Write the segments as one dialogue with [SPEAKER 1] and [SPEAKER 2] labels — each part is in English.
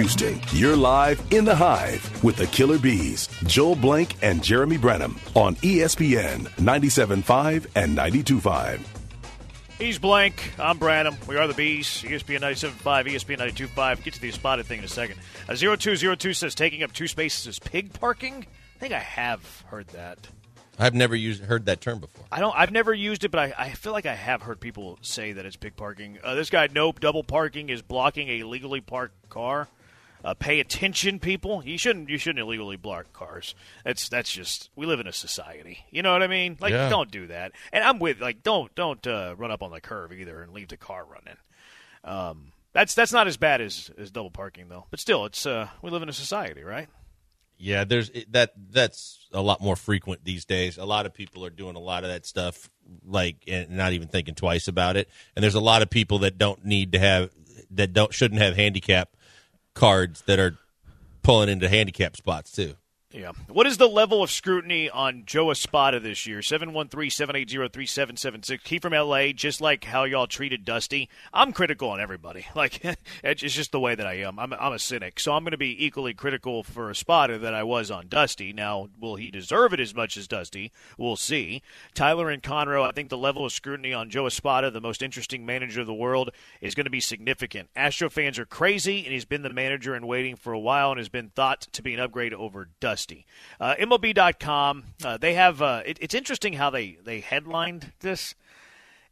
[SPEAKER 1] Houston, you're live in the hive with the Killer B's, Joel Blank and Jeremy Branham on ESPN 97.5 and 92.5.
[SPEAKER 2] He's Blank. I'm Branham. We are the Bees. ESPN 97.5, ESPN 92.5. Get to the spotted thing in a second. Uh, 0202 says taking up two spaces is pig parking. I think I have heard that.
[SPEAKER 3] I've never used heard that term before.
[SPEAKER 2] I don't. I've never used it, but I, I feel like I have heard people say that it's pig parking. Uh, this guy, nope. Double parking is blocking a legally parked car. Uh, pay attention, people. You shouldn't. You shouldn't illegally block cars. That's that's just. We live in a society. You know what I mean? Like,
[SPEAKER 3] Yeah.
[SPEAKER 2] don't do that. And I'm with like, don't don't uh, run up on the curve either and leave the car running. Um, that's that's not as bad as as double parking though. But still, it's uh, we live in a society, right?
[SPEAKER 3] Yeah, there's that. That's a lot more frequent these days. A lot of people are doing a lot of that stuff, like and not even thinking twice about it. And there's a lot of people that don't need to have that don't shouldn't have handicap cards that are pulling into handicap spots too.
[SPEAKER 2] Yeah. What is the level of scrutiny on Joe Espada this year? 713-780-3776. He from L.A., just like how y'all treated Dusty. I'm critical on everybody. Like, it's just the way that I am. I'm, I'm a cynic. So I'm going to be equally critical for Espada that I was on Dusty. Now, will he deserve it as much as Dusty? We'll see. Tyler and Conroe, I think the level of scrutiny on Joe Espada, the most interesting manager of the world, is going to be significant. Astro fans are crazy, and he's been the manager in waiting for a while and has been thought to be an upgrade over Dusty. Uh, MLB.com, uh, they have. Uh, it, it's interesting how they they headlined this.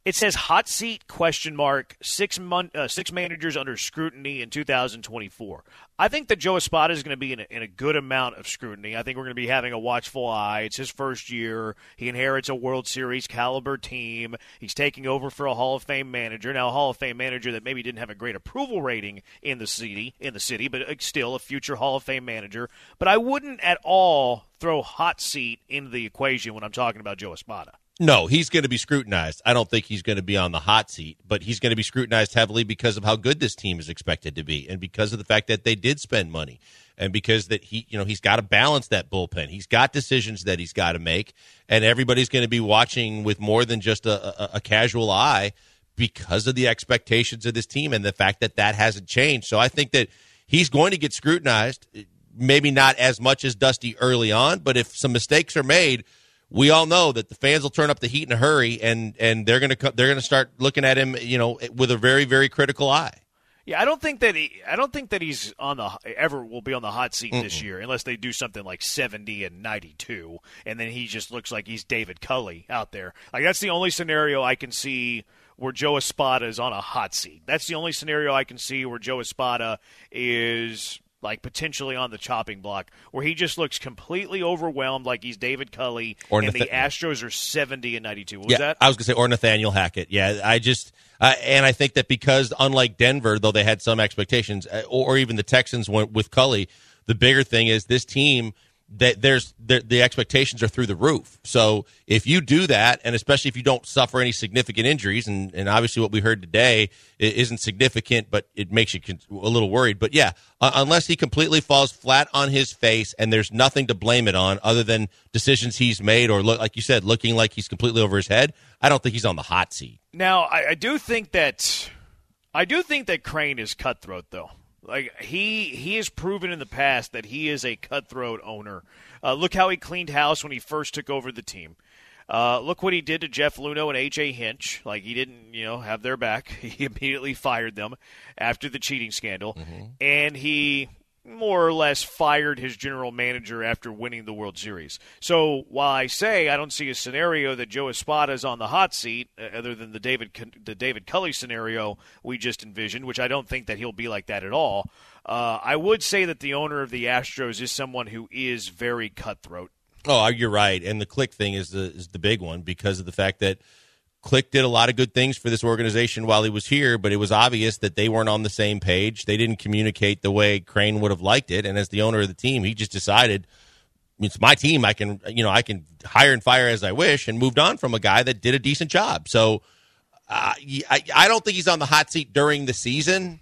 [SPEAKER 2] It says hot seat question mark six mon- uh, six managers under scrutiny in 2024. I think that Joe Espada is going to be in a, in a good amount of scrutiny. I think we're going to be having a watchful eye. It's his first year. He inherits a World Series caliber team. He's taking over for a Hall of Fame manager now, a Hall of Fame manager that maybe didn't have a great approval rating in the city in the city, but uh, still a future Hall of Fame manager. But I wouldn't at all throw hot seat into the equation when I'm talking about Joe Espada.
[SPEAKER 3] No, he's going to be scrutinized. I don't think he's going to be on the hot seat, but he's going to be scrutinized heavily because of how good this team is expected to be, and because of the fact that they did spend money, and because that he, you know, he's got to balance that bullpen. He's got decisions that he's got to make, and everybody's going to be watching with more than just a, a, a casual eye because of the expectations of this team and the fact that that hasn't changed. So I think that he's going to get scrutinized. Maybe not as much as Dusty early on, but if some mistakes are made we all know that the fans will turn up the heat in a hurry, and and they're gonna they're gonna start looking at him, you know, with a very very critical eye.
[SPEAKER 2] Yeah, I don't think that he. I don't think that he's on the ever will be on the hot seat this year unless they do something like seventy and ninety two, and then he just looks like he's David Culley out there. Like that's the only scenario I can see where Joe Espada is on a hot seat. That's the only scenario I can see where Joe Espada is like potentially on the chopping block, where he just looks completely overwhelmed, like he's David Culley,
[SPEAKER 3] Or
[SPEAKER 2] and the Astros are seventy and ninety two. What
[SPEAKER 3] yeah,
[SPEAKER 2] was that?
[SPEAKER 3] I was gonna say or Nathaniel Hackett. Yeah, I just uh, and I think that because unlike Denver, though they had some expectations, uh, or, or even the Texans went with Culley, the bigger thing is this team that there's the, expectations are through the roof. So if you do that, and especially if you don't suffer any significant injuries, and, and obviously what we heard today isn't significant, but it makes you a little worried. But yeah, unless he completely falls flat on his face and there's nothing to blame it on other than decisions he's made or look like you said, looking like he's completely over his head, I don't think he's on the hot seat.
[SPEAKER 2] Now, I, I do think that I do think that Crane is cutthroat, though. Like he he has proven in the past that he is a cutthroat owner. Uh, look how he cleaned house when he first took over the team. Uh, look what he did to Jeff Luhnow and AJ Hinch. Like he didn't, you know, have their back. He immediately fired them after the cheating scandal, and he more or less fired his general manager after winning the World Series. So while I say I don't see a scenario that Joe Espada is on the hot seat, uh, other than the David the David Culley scenario we just envisioned, which I don't think that he'll be like that at all. Uh, I would say that the owner of the Astros is someone who is very cutthroat.
[SPEAKER 3] Oh, you're right. And the click thing is the is the big one because of the fact that Click did a lot of good things for this organization while he was here, but it was obvious that they weren't on the same page. They didn't communicate the way Crane would have liked it. And as the owner of the team, he just decided it's my team. I can, you know, I can hire and fire as I wish, and moved on from a guy that did a decent job. So, uh, I, I don't think he's on the hot seat during the season.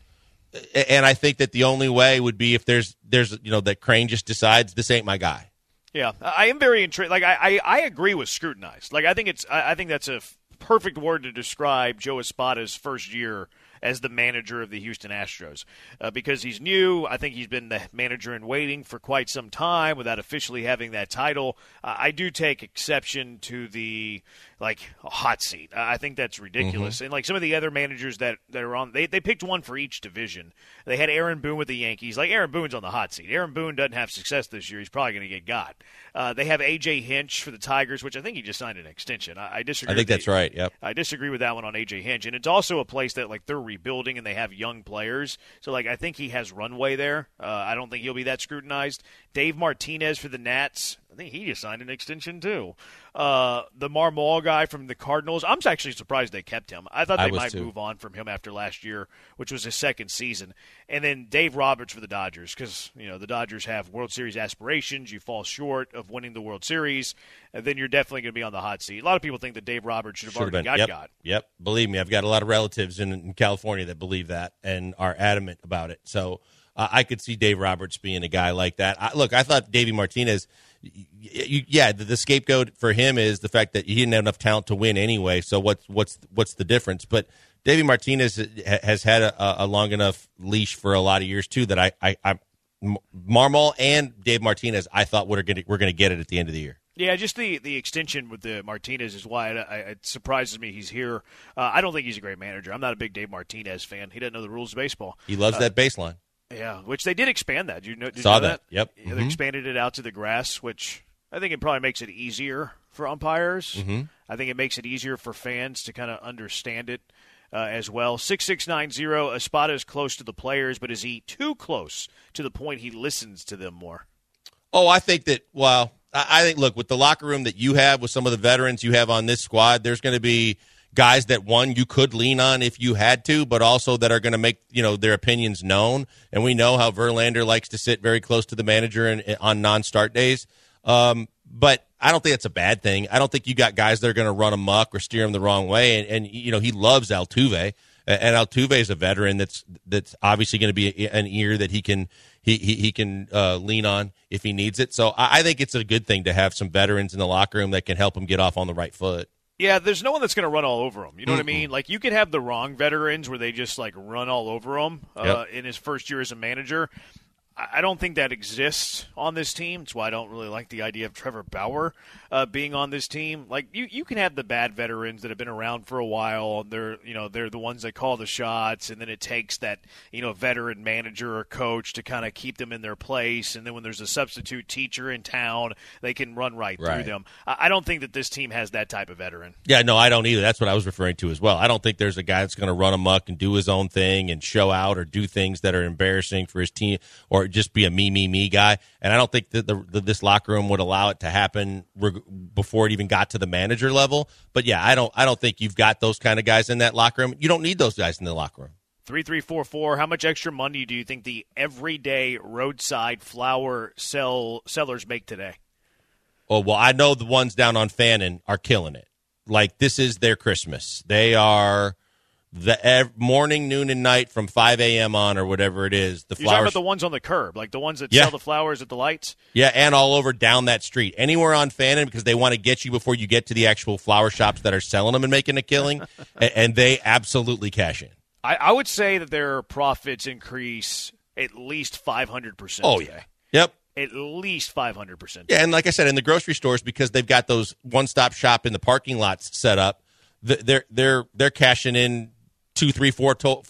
[SPEAKER 3] And I think that the only way would be if there's there's you know that Crane just decides this ain't my guy.
[SPEAKER 2] Yeah, I am very intrigued. Like I, I, I agree with scrutinized. Like I think it's I, I think that's a perfect word to describe Joe Espada's first year as the manager of the Houston Astros uh, because he's new. I think he's been the manager in waiting for quite some time without officially having that title. Uh, I do take exception to the like a hot seat. I think that's ridiculous. Mm-hmm. And like some of the other managers that that are on, they they picked one for each division. They had Aaron Boone with the Yankees. Like Aaron Boone's on the hot seat. Aaron Boone doesn't have success this year. He's probably going to get got. Uh, they have AJ Hinch for the Tigers, which I think he just signed an extension. I, I disagree.
[SPEAKER 3] I think that's
[SPEAKER 2] the,
[SPEAKER 3] right. Yep.
[SPEAKER 2] I disagree with that one on AJ Hinch, and it's also a place that like they're rebuilding and they have young players. So like I think he has runway there. Uh, I don't think he'll be that scrutinized. Dave Martinez for the Nats. I think he just signed an extension too. Uh, the Marmol guy from the Cardinals. I'm actually surprised they kept him. I thought they I might too. move on from him after last year, which was his second season. And then Dave Roberts for the Dodgers because you know the Dodgers have World Series aspirations. You fall short of winning the World Series, and then you're definitely going to be on the hot seat. A lot of people think that Dave Roberts should have already been. got
[SPEAKER 3] yep.
[SPEAKER 2] got.
[SPEAKER 3] Yep, believe me, I've got a lot of relatives in, in California that believe that and are adamant about it. So. Uh, I could see Dave Roberts being a guy like that. I, look, I thought Davey Martinez yeah, the, the, scapegoat for him is the fact that he didn't have enough talent to win anyway. So what's what's what's the difference? But Davey Martinez has had a, a, long enough leash for a lot of years too that I, I, I Marmol and Dave Martinez I thought we're going we're going to get it at the end of the year.
[SPEAKER 2] Yeah, just the, the extension with the Martinez is why it, it surprises me he's here. Uh, I don't think he's a great manager. I'm not a big Dave Martinez fan. He doesn't know the rules of baseball.
[SPEAKER 3] He loves uh, that baseline.
[SPEAKER 2] Yeah, which they did expand that. You know? Did
[SPEAKER 3] Saw
[SPEAKER 2] you
[SPEAKER 3] know that.
[SPEAKER 2] that.
[SPEAKER 3] Yep.
[SPEAKER 2] Yeah, they mm-hmm. expanded it out to the grass, which I think it probably makes it easier for umpires.
[SPEAKER 3] Mm-hmm.
[SPEAKER 2] I think it makes it easier for fans to kind of understand it uh, as well. Six six nine zero. Espada is close to the players, but is he too close to the point he listens to them more?
[SPEAKER 3] Oh, I think that. Well, I think look with the locker room that you have with some of the veterans you have on this squad. There's going to be guys that one you could lean on if you had to, but also that are going to make you know their opinions known. And we know how Verlander likes to sit very close to the manager and on non-start days. Um, but I don't think that's a bad thing. I don't think you got guys that are going to run amok or steer him the wrong way. And, and you know he loves Altuve, and Altuve is a veteran that's that's obviously going to be an ear that he can he he, he can uh, lean on if he needs it. So I, I think it's a good thing to have some veterans in the locker room that can help him get off on the right foot.
[SPEAKER 2] Yeah, there's no one that's going to run all over him. You know mm what I mean? Like you could have the wrong veterans where they just like run all over him uh, yep. in his first year as a manager. I don't think that exists on this team. That's why I don't really like the idea of Trevor Bauer uh, being on this team. Like you, you can have the bad veterans that have been around for a while. And they're you know they're the ones that call the shots, and then it takes that you know veteran manager or coach to kind of keep them in their place. And then when there's a substitute teacher in town, they can run right, right. through them. I don't think that this team has that type of veteran.
[SPEAKER 3] Yeah, no, I don't either. That's what I was referring to as well. I don't think there's a guy that's going to run amok and do his own thing and show out or do things that are embarrassing for his team or just be a me, me, me guy. And I don't think that the, the, this locker room would allow it to happen before it even got to the manager level. But yeah, I don't, I don't think you've got those kind of guys in that locker room. You don't need those guys in the locker room.
[SPEAKER 2] Three three four four. How much extra money do you think the everyday roadside flower sell sellers make today?
[SPEAKER 3] Oh well, I know the ones down on Fannin are killing it. Like this is their Christmas. They are the ev- morning, noon, and night from 5 a.m. on or whatever it is. The
[SPEAKER 2] You're flowers. about the ones on the curb, like the ones that
[SPEAKER 3] yeah.
[SPEAKER 2] sell the flowers at the lights.
[SPEAKER 3] Yeah, and all over down that street, anywhere on Fannin, because they want to get you before you get to the actual flower shops that are selling them and making a killing, and, and, they absolutely cash in.
[SPEAKER 2] I, I, would say that their profits increase at least 500 percent.
[SPEAKER 3] Oh yeah, yep.
[SPEAKER 2] At least 500 percent.
[SPEAKER 3] Yeah, and like I said, in the grocery stores, because they've got those one-stop shop in the parking lots set up, they're they're they're cashing in two, three, four to,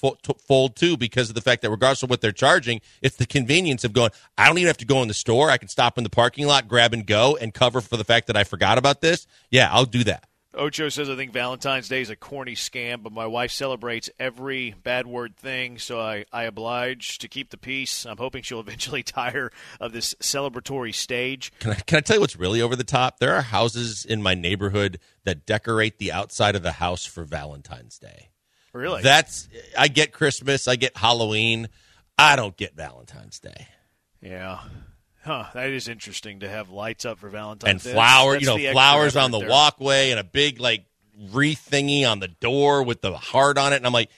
[SPEAKER 3] fold too because of the fact that regardless of what they're charging, it's the convenience of going. I don't even have to go in the store. I can stop in the parking lot, grab and go, and cover for the fact that I forgot about this. Yeah, I'll do that.
[SPEAKER 2] Ocho says, I think Valentine's Day is a corny scam, but my wife celebrates every bad word thing, so I, I oblige to keep the peace. I'm hoping she'll eventually tire of this celebratory stage.
[SPEAKER 3] Can I, can I tell you what's really over the top? There are houses in my neighborhood that decorate the outside of the house for Valentine's Day.
[SPEAKER 2] Really?
[SPEAKER 3] That's I get Christmas, I get Halloween. I don't get Valentine's Day.
[SPEAKER 2] Yeah. Huh, that is interesting to have lights up for Valentine's
[SPEAKER 3] and
[SPEAKER 2] Day.
[SPEAKER 3] flowers, you know, flowers on the there. walkway and a big like wreath thingy on the door with the heart on it. And I'm like,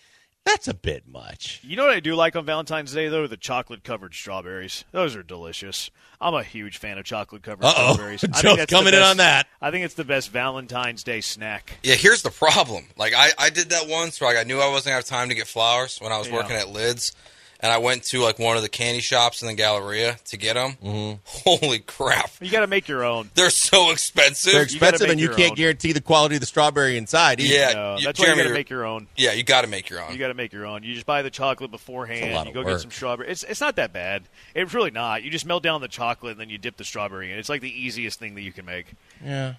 [SPEAKER 3] That's a bit much.
[SPEAKER 2] You know what I do like on Valentine's Day though? The chocolate covered strawberries. Those are delicious. I'm a huge fan of chocolate covered
[SPEAKER 3] Uh-oh.
[SPEAKER 2] strawberries. I think that's the
[SPEAKER 3] coming in on that.
[SPEAKER 2] I think it's the best Valentine's Day snack.
[SPEAKER 4] Yeah, here's the problem. Like I, I did that once where like, I knew I wasn't gonna have time to get flowers when I was
[SPEAKER 2] Yeah.
[SPEAKER 4] working at Lids, and I went to like one of the candy shops in the Galleria to get them. Mm-hmm. Holy crap,
[SPEAKER 2] You got to make your own.
[SPEAKER 4] they're so expensive.
[SPEAKER 3] They're expensive,
[SPEAKER 2] make
[SPEAKER 3] and you can't
[SPEAKER 2] own.
[SPEAKER 3] guarantee the quality of the strawberry inside. Either.
[SPEAKER 4] Yeah,
[SPEAKER 2] No,
[SPEAKER 4] you-
[SPEAKER 2] that's why you got to make your own.
[SPEAKER 4] yeah, you got to make your own.
[SPEAKER 2] You got to make your own. You just buy the chocolate
[SPEAKER 3] It's a
[SPEAKER 2] beforehand.
[SPEAKER 3] lot
[SPEAKER 2] You go
[SPEAKER 3] work.
[SPEAKER 2] get some strawberry. It's it's not that bad. It's really not. You just melt down the chocolate and then you dip the strawberry in. It's like the easiest thing that you can make.
[SPEAKER 3] yeah.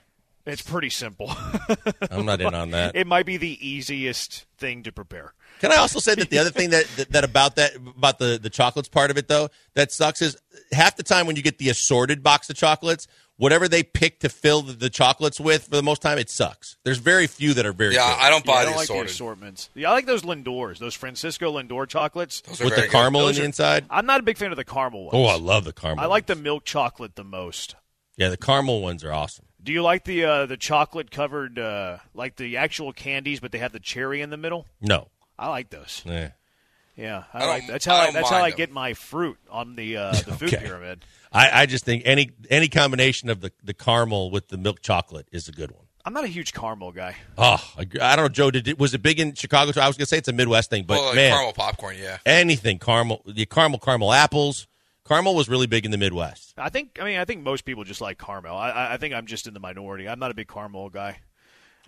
[SPEAKER 2] It's pretty simple.
[SPEAKER 3] I'm not in on that.
[SPEAKER 2] it might be the easiest thing to prepare.
[SPEAKER 3] Can I also say that the other thing that, that that about that about the the chocolates part of it though that sucks is half the time when you get the assorted box of chocolates, whatever they pick to fill the, the chocolates with for the most time, it sucks. There's very few that are very
[SPEAKER 4] yeah,
[SPEAKER 3] good.
[SPEAKER 4] I don't
[SPEAKER 2] Yeah,
[SPEAKER 4] buy
[SPEAKER 2] I don't like
[SPEAKER 4] assorted.
[SPEAKER 2] the assortments. Yeah, I like those Lindors, those Francisco Lindor chocolates.
[SPEAKER 4] Those
[SPEAKER 3] with the caramel in the inside.
[SPEAKER 2] I'm not a big fan of the caramel ones.
[SPEAKER 3] Oh, I love the caramel.
[SPEAKER 2] I like the milk chocolate the most.
[SPEAKER 3] yeah, the caramel ones are awesome.
[SPEAKER 2] Do you like the uh, the chocolate covered uh, like the actual candies, but they have the cherry in the middle?
[SPEAKER 3] No,
[SPEAKER 2] I like those.
[SPEAKER 3] Eh.
[SPEAKER 2] Yeah, I,
[SPEAKER 4] I
[SPEAKER 2] like that's how
[SPEAKER 4] I
[SPEAKER 2] I that's how
[SPEAKER 4] mind
[SPEAKER 2] I get my fruit on the uh, the food
[SPEAKER 3] Okay.
[SPEAKER 2] pyramid.
[SPEAKER 3] I, I just think any any combination of the the caramel with the milk chocolate is a good one.
[SPEAKER 2] I'm not a huge caramel guy.
[SPEAKER 3] Oh, I, I don't know, Joe. Did it, was it big in Chicago? I was gonna say it's a Midwest thing, but
[SPEAKER 4] well, like
[SPEAKER 3] man,
[SPEAKER 4] caramel popcorn, yeah.
[SPEAKER 3] anything caramel, the caramel, caramel apples. Caramel was really big in the Midwest.
[SPEAKER 2] I think I mean I think most people just like Carmel. I- I, I think I'm just in the minority. I'm not a big Carmel guy.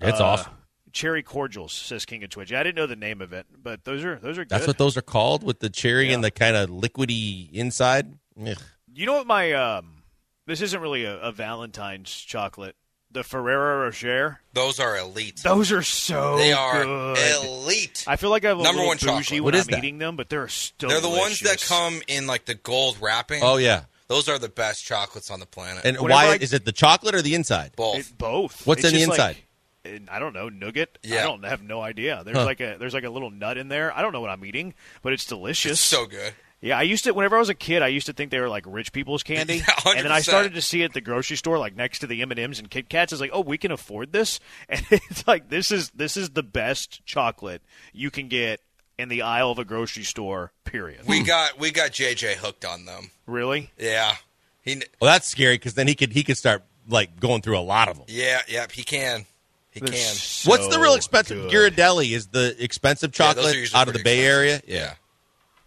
[SPEAKER 3] It's
[SPEAKER 2] Uh,
[SPEAKER 3] awesome.
[SPEAKER 2] Cherry cordials says King of Twitch. I didn't know the name of it, but those are those are good.
[SPEAKER 3] That's what those are called with the cherry
[SPEAKER 2] Yeah.
[SPEAKER 3] and the kind of liquidy inside. Ugh.
[SPEAKER 2] You know what my um this isn't really a, a Valentine's chocolate. The Ferrero Rocher.
[SPEAKER 4] Those are elite.
[SPEAKER 2] Those are so
[SPEAKER 4] they are
[SPEAKER 2] good.
[SPEAKER 4] elite.
[SPEAKER 2] I feel like I'm a
[SPEAKER 4] Number
[SPEAKER 2] little
[SPEAKER 4] one
[SPEAKER 2] bougie
[SPEAKER 4] chocolate.
[SPEAKER 2] when
[SPEAKER 3] What is
[SPEAKER 2] I'm
[SPEAKER 3] that?
[SPEAKER 2] eating them, but they're still
[SPEAKER 4] They're the ones that come in like the gold wrapping.
[SPEAKER 3] Oh yeah.
[SPEAKER 4] Those are the best chocolates on the planet.
[SPEAKER 3] And
[SPEAKER 2] Whenever
[SPEAKER 3] why
[SPEAKER 2] I-
[SPEAKER 3] is it the chocolate or the inside?
[SPEAKER 4] both.
[SPEAKER 2] It- both.
[SPEAKER 3] What's
[SPEAKER 2] It's
[SPEAKER 3] in the
[SPEAKER 2] just like-
[SPEAKER 3] inside?
[SPEAKER 2] and I don't know nougat. I
[SPEAKER 4] Yeah.
[SPEAKER 2] don't have no idea. There's
[SPEAKER 3] Huh.
[SPEAKER 2] like a there's like a little nut in there. I don't know what I'm eating, but it's delicious.
[SPEAKER 4] it's so good.
[SPEAKER 2] Yeah, I used to. Whenever I was a kid, I used to think they were like rich people's candy,
[SPEAKER 4] Yeah,
[SPEAKER 2] and then I started to see it at the grocery store, like next to the M and M's and Kit Kats. It's like, oh, we can afford this, and it's like this is this is the best chocolate you can get in the aisle of a grocery store. Period.
[SPEAKER 4] We hmm. got we got JJ hooked on them.
[SPEAKER 2] really?
[SPEAKER 4] Yeah. He
[SPEAKER 3] Well, that's scary because then he could he could start like going through a lot of them.
[SPEAKER 4] yeah, yeah, he can. He
[SPEAKER 2] They're
[SPEAKER 4] can.
[SPEAKER 2] so
[SPEAKER 3] What's the real expensive?
[SPEAKER 2] good.
[SPEAKER 3] Ghirardelli is the expensive chocolate
[SPEAKER 4] are usually
[SPEAKER 3] out of the
[SPEAKER 4] pretty
[SPEAKER 3] Bay Area.
[SPEAKER 4] expensive. Yeah.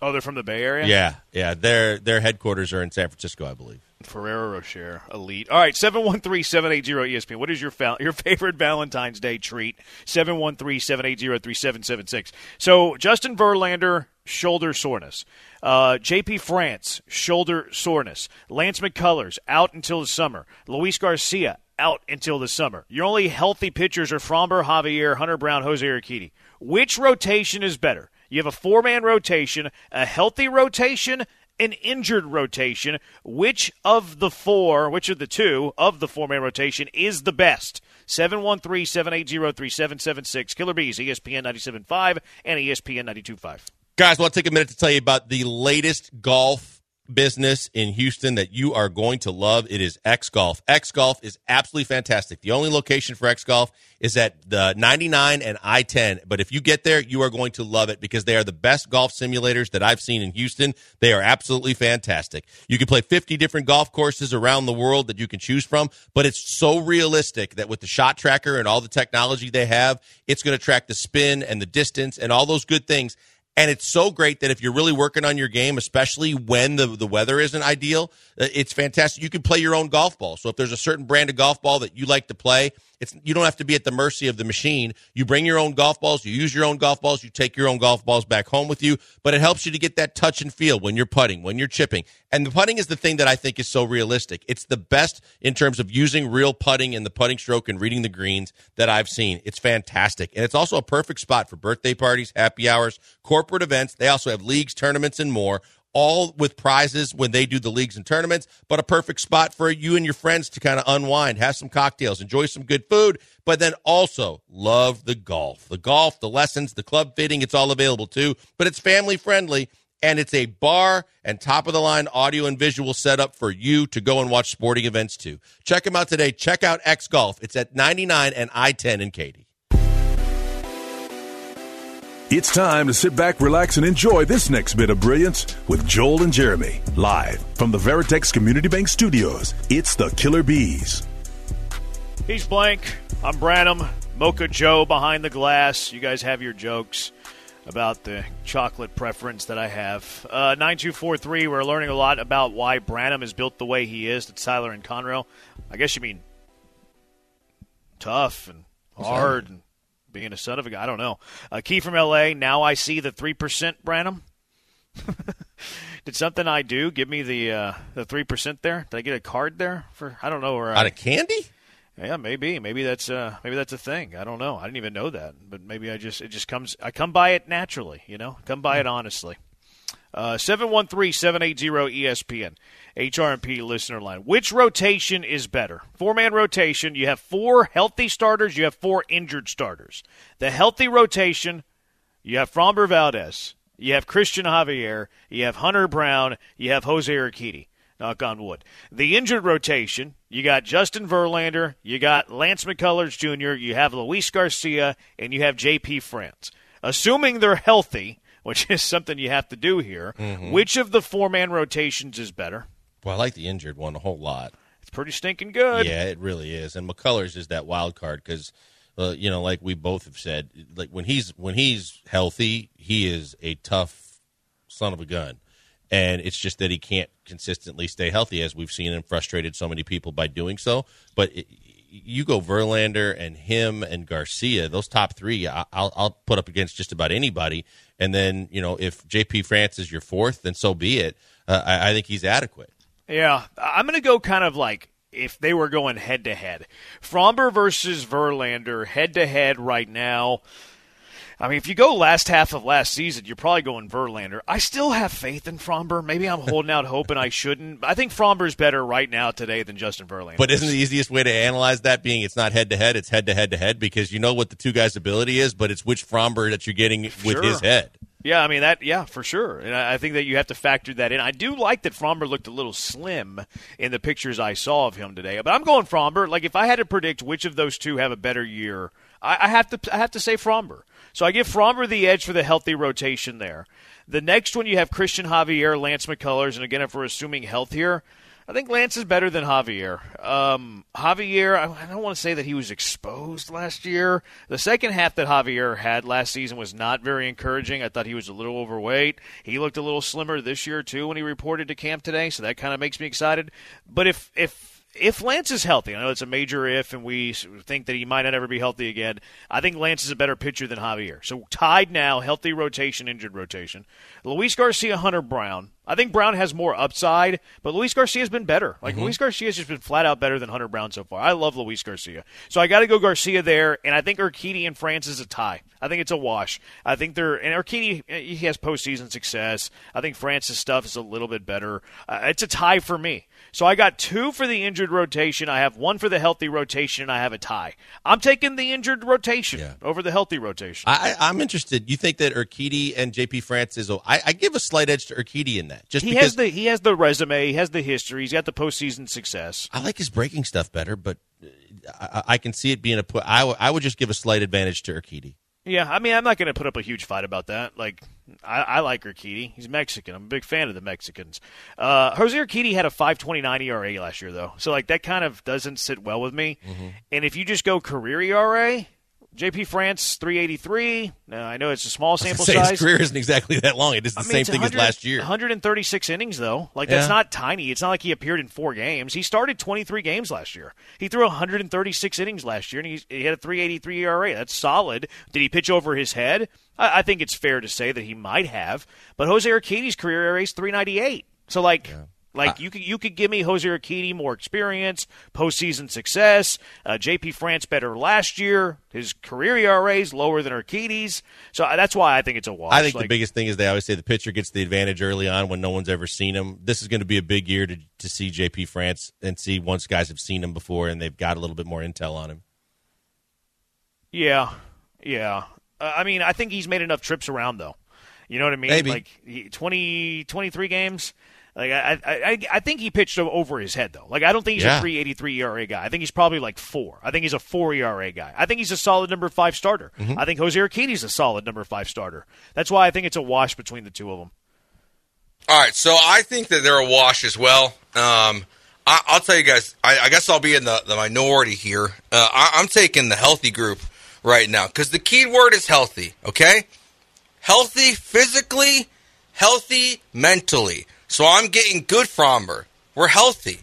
[SPEAKER 2] Oh, they're from the Bay Area.
[SPEAKER 3] yeah, yeah. Their their headquarters are in San Francisco, I believe.
[SPEAKER 2] Ferrero Rocher, elite. All right, 713-780-ESPN. What is your fa- your favorite Valentine's Day treat? 713-780-3776. So, Justin Verlander, shoulder soreness. Uh, JP France, shoulder soreness. Lance McCullers, out until the summer. Luis Garcia, out until the summer. Your only healthy pitchers are Framber, Javier, Hunter Brown, Jose Urquidy. Which rotation is better? You have a four-man rotation, a healthy rotation, an injured rotation. Which of the four, which of the two of the four man rotation is the best? 713 780 3776. Killer B's, ESPN 97.5 and ESPN 92.5.
[SPEAKER 3] Guys, I want take a minute to tell you about the latest golf business in Houston that you are going to love. It is X Golf. X Golf is absolutely fantastic. The only location for X Golf is at the 99 and I 10. But if you get there, you are going to love it because they are the best golf simulators that I've seen in Houston. They are absolutely fantastic. You can play 50 different golf courses around the world that you can choose from, but it's so realistic that with the shot tracker and all the technology they have, it's going to track the spin and the distance and all those good things. And it's so great that if you're really working on your game, especially when the, the weather isn't ideal, uh, it's fantastic. You can play your own golf ball. So if there's a certain brand of golf ball that you like to play, it's you don't have to be at the mercy of the machine. You bring your own golf balls, you use your own golf balls, you take your own golf balls back home with you, but it helps you to get that touch and feel when you're putting, when you're chipping. And the putting is the thing that I think is so realistic. It's the best in terms of using real putting and the putting stroke and reading the greens that I've seen. It's fantastic. And it's also a perfect spot for birthday parties, happy hours, corporate events. They also have leagues, tournaments, and more all with prizes when they do the leagues and tournaments, but a perfect spot for you and your friends to kind of unwind, have some cocktails, enjoy some good food, but then also love the golf. The golf, the lessons, the club fitting, it's all available too, but it's family friendly and it's a bar and top of the line audio and visual setup for you to go and watch sporting events too. Check them out today. Check out X Golf. It's at 99 and I 10 in Katy.
[SPEAKER 1] It's time to sit back, relax, and enjoy this next bit of brilliance with Joel and Jeremy. Live from the Veritex Community Bank Studios, it's the Killer B's.
[SPEAKER 2] He's blank. I'm Branham. Mocha Joe behind the glass. You guys have your jokes about the chocolate preference that I have. Uh, 9243, we're learning a lot about why Branham is built the way he is. That's Tyler and Conroe. I guess you mean tough and hard and being a son of a guy. I don't know. Uh, Key from L.A. Now I see the 3% Branham. Did something I do give me the uh, the three percent there? Did I get a card there for? I don't know. Where
[SPEAKER 3] Out
[SPEAKER 2] I,
[SPEAKER 3] of candy?
[SPEAKER 2] yeah, maybe. Maybe that's uh maybe that's a thing. I don't know. I didn't even know that. But maybe I just it just comes I come by it naturally, you know? Come by it honestly. Uh 713-780-ESPN. HRMP listener line. Which rotation is better? Four-man rotation, you have four healthy starters, you have four injured starters. The healthy rotation, you have Framber Valdez, you have Christian Javier, you have Hunter Brown, you have Jose Urquidy knock on wood. The injured rotation, you got Justin Verlander, you got Lance McCullers Jr., you have Luis Garcia, and you have JP France. Assuming they're healthy, which is something you have to do here, which of the four man rotations is better?
[SPEAKER 3] Well, I like the injured one a whole lot.
[SPEAKER 2] It's pretty stinking good.
[SPEAKER 3] Yeah, it really is. And McCullers is that wild card because, uh, you know, like we both have said, like when he's when he's healthy, he is a tough son of a gun. And it's just that he can't consistently stay healthy, as we've seen and frustrated so many people by doing so. But it, you go Verlander and him and Garcia; those top three, I- I'll, I'll put up against just about anybody. And then, you know, if JP France is your fourth, then so be it. Uh, I, I think he's adequate.
[SPEAKER 2] Yeah, I'm going to go kind of like if they were going head to head. Framber versus Verlander head to head right now. I mean, if you go last half of last season, you're probably going Verlander. I still have faith in Framber. Maybe I'm holding out hope and I shouldn't. I think Framber's better right now today than Justin Verlander.
[SPEAKER 3] But isn't the easiest way to analyze that being it's not head to head, it's head to head to head because you know what the two guys' ability is, but it's which Framber that you're getting with
[SPEAKER 2] Sure.
[SPEAKER 3] his head.
[SPEAKER 2] Yeah, I mean that. Yeah, for sure, and I think that you have to factor that in. I do like that Framber looked a little slim in the pictures I saw of him today, but I'm going Framber. Like if I had to predict which of those two have a better year, I, I have to I have to say Framber. So I give Framber the edge for the healthy rotation there. The next one you have Christian Javier, Lance McCullers, and again if we're assuming health here. I think Lance is better than Javier. Um, Javier, I don't want to say that he was exposed last year. The second half that Javier had last season was not very encouraging. I thought he was a little overweight. He looked a little slimmer this year too when he reported to camp today, so that kind of makes me excited. But if if if Lance is healthy, I know it's a major if, and we think that he might not ever be healthy again. I think Lance is a better pitcher than Javier. So tied now, healthy rotation, injured rotation. Luis Garcia, Hunter Brown. I think Brown has more upside, but Luis Garcia's been better. Like mm-hmm. Luis Garcia has just been flat out better than Hunter Brown so far. I love Luis Garcia, so I got to go Garcia there, and I think Urquidy and France is a tie. I think it's a wash. I think they're and eh, he has postseason success. I think France's stuff is a little bit better. Uh, it's a tie for me. So I got two for the injured rotation. I have one for the healthy rotation, and I have a tie. I'm taking the injured rotation
[SPEAKER 3] Yeah.
[SPEAKER 2] over the healthy rotation.
[SPEAKER 3] I, I'm interested. You think that Urquidy and JP a- I, I give a slight edge to Urquidy in that, just
[SPEAKER 2] he
[SPEAKER 3] because
[SPEAKER 2] has the he has the resume, he has the history, he's got the postseason success.
[SPEAKER 3] I like his breaking stuff better, but uh, I, I can see it being a put. I, w- I would just give a slight advantage to Urquidy.
[SPEAKER 2] Yeah, I mean, I'm not going to put up a huge fight about that. Like, I, I like Urquidy. He's Mexican. I'm a big fan of the Mexicans. Uh, Jose Urquidy had a 5.29 ERA last year, though, so like that kind of doesn't sit well with me. And if you just go career ERA, JP France 383. Now I know it's a small sample
[SPEAKER 3] Say his
[SPEAKER 2] size.
[SPEAKER 3] career isn't exactly that long. It is the
[SPEAKER 2] I mean,
[SPEAKER 3] same thing as last year.
[SPEAKER 2] 136 innings, though. Like, that's
[SPEAKER 3] Yeah.
[SPEAKER 2] not tiny. It's not like he appeared in four games. He started 23 games last year. He threw 136 innings last year, and he, he had a 383 ERA. That's solid. Did he pitch over his head? I, I think it's fair to say that he might have. But Jose Urquidy's career ERA is 398. So, like. Like you could you could give me Jose Urquidy more experience, postseason success. Uh, J.P. France better last year. His career ERA is lower than Urquidy's, so uh, that's why I think it's a wash.
[SPEAKER 3] I think the biggest thing is they always say the pitcher gets the advantage early on when no one's ever seen him. This is going to be a big year to to see JP France and see once guys have seen him before and they've got a little bit more intel on him.
[SPEAKER 2] Yeah, yeah. Uh, I mean, I think he's made enough trips around, though. You know what I mean?
[SPEAKER 3] Maybe.
[SPEAKER 2] Like he, 20, 23 games. Like I, I, I think he pitched over his head though. Like I don't think he's
[SPEAKER 3] Yeah.
[SPEAKER 2] a 3.83 ERA guy. I think he's probably like four. I think he's a four ERA guy. I think he's a solid number five starter.
[SPEAKER 3] Mm-hmm.
[SPEAKER 2] I think Jose Urquidy's a solid number five starter. That's why I think it's a wash between the two of them.
[SPEAKER 4] All right, so I think that they're a wash as well. Um, I, I'll tell you guys, I, I guess I'll be in the, the minority here. Uh, I, I'm taking the healthy group right now because the key word is healthy, okay? Healthy physically, healthy mentally. So I'm getting good Framber. We're healthy.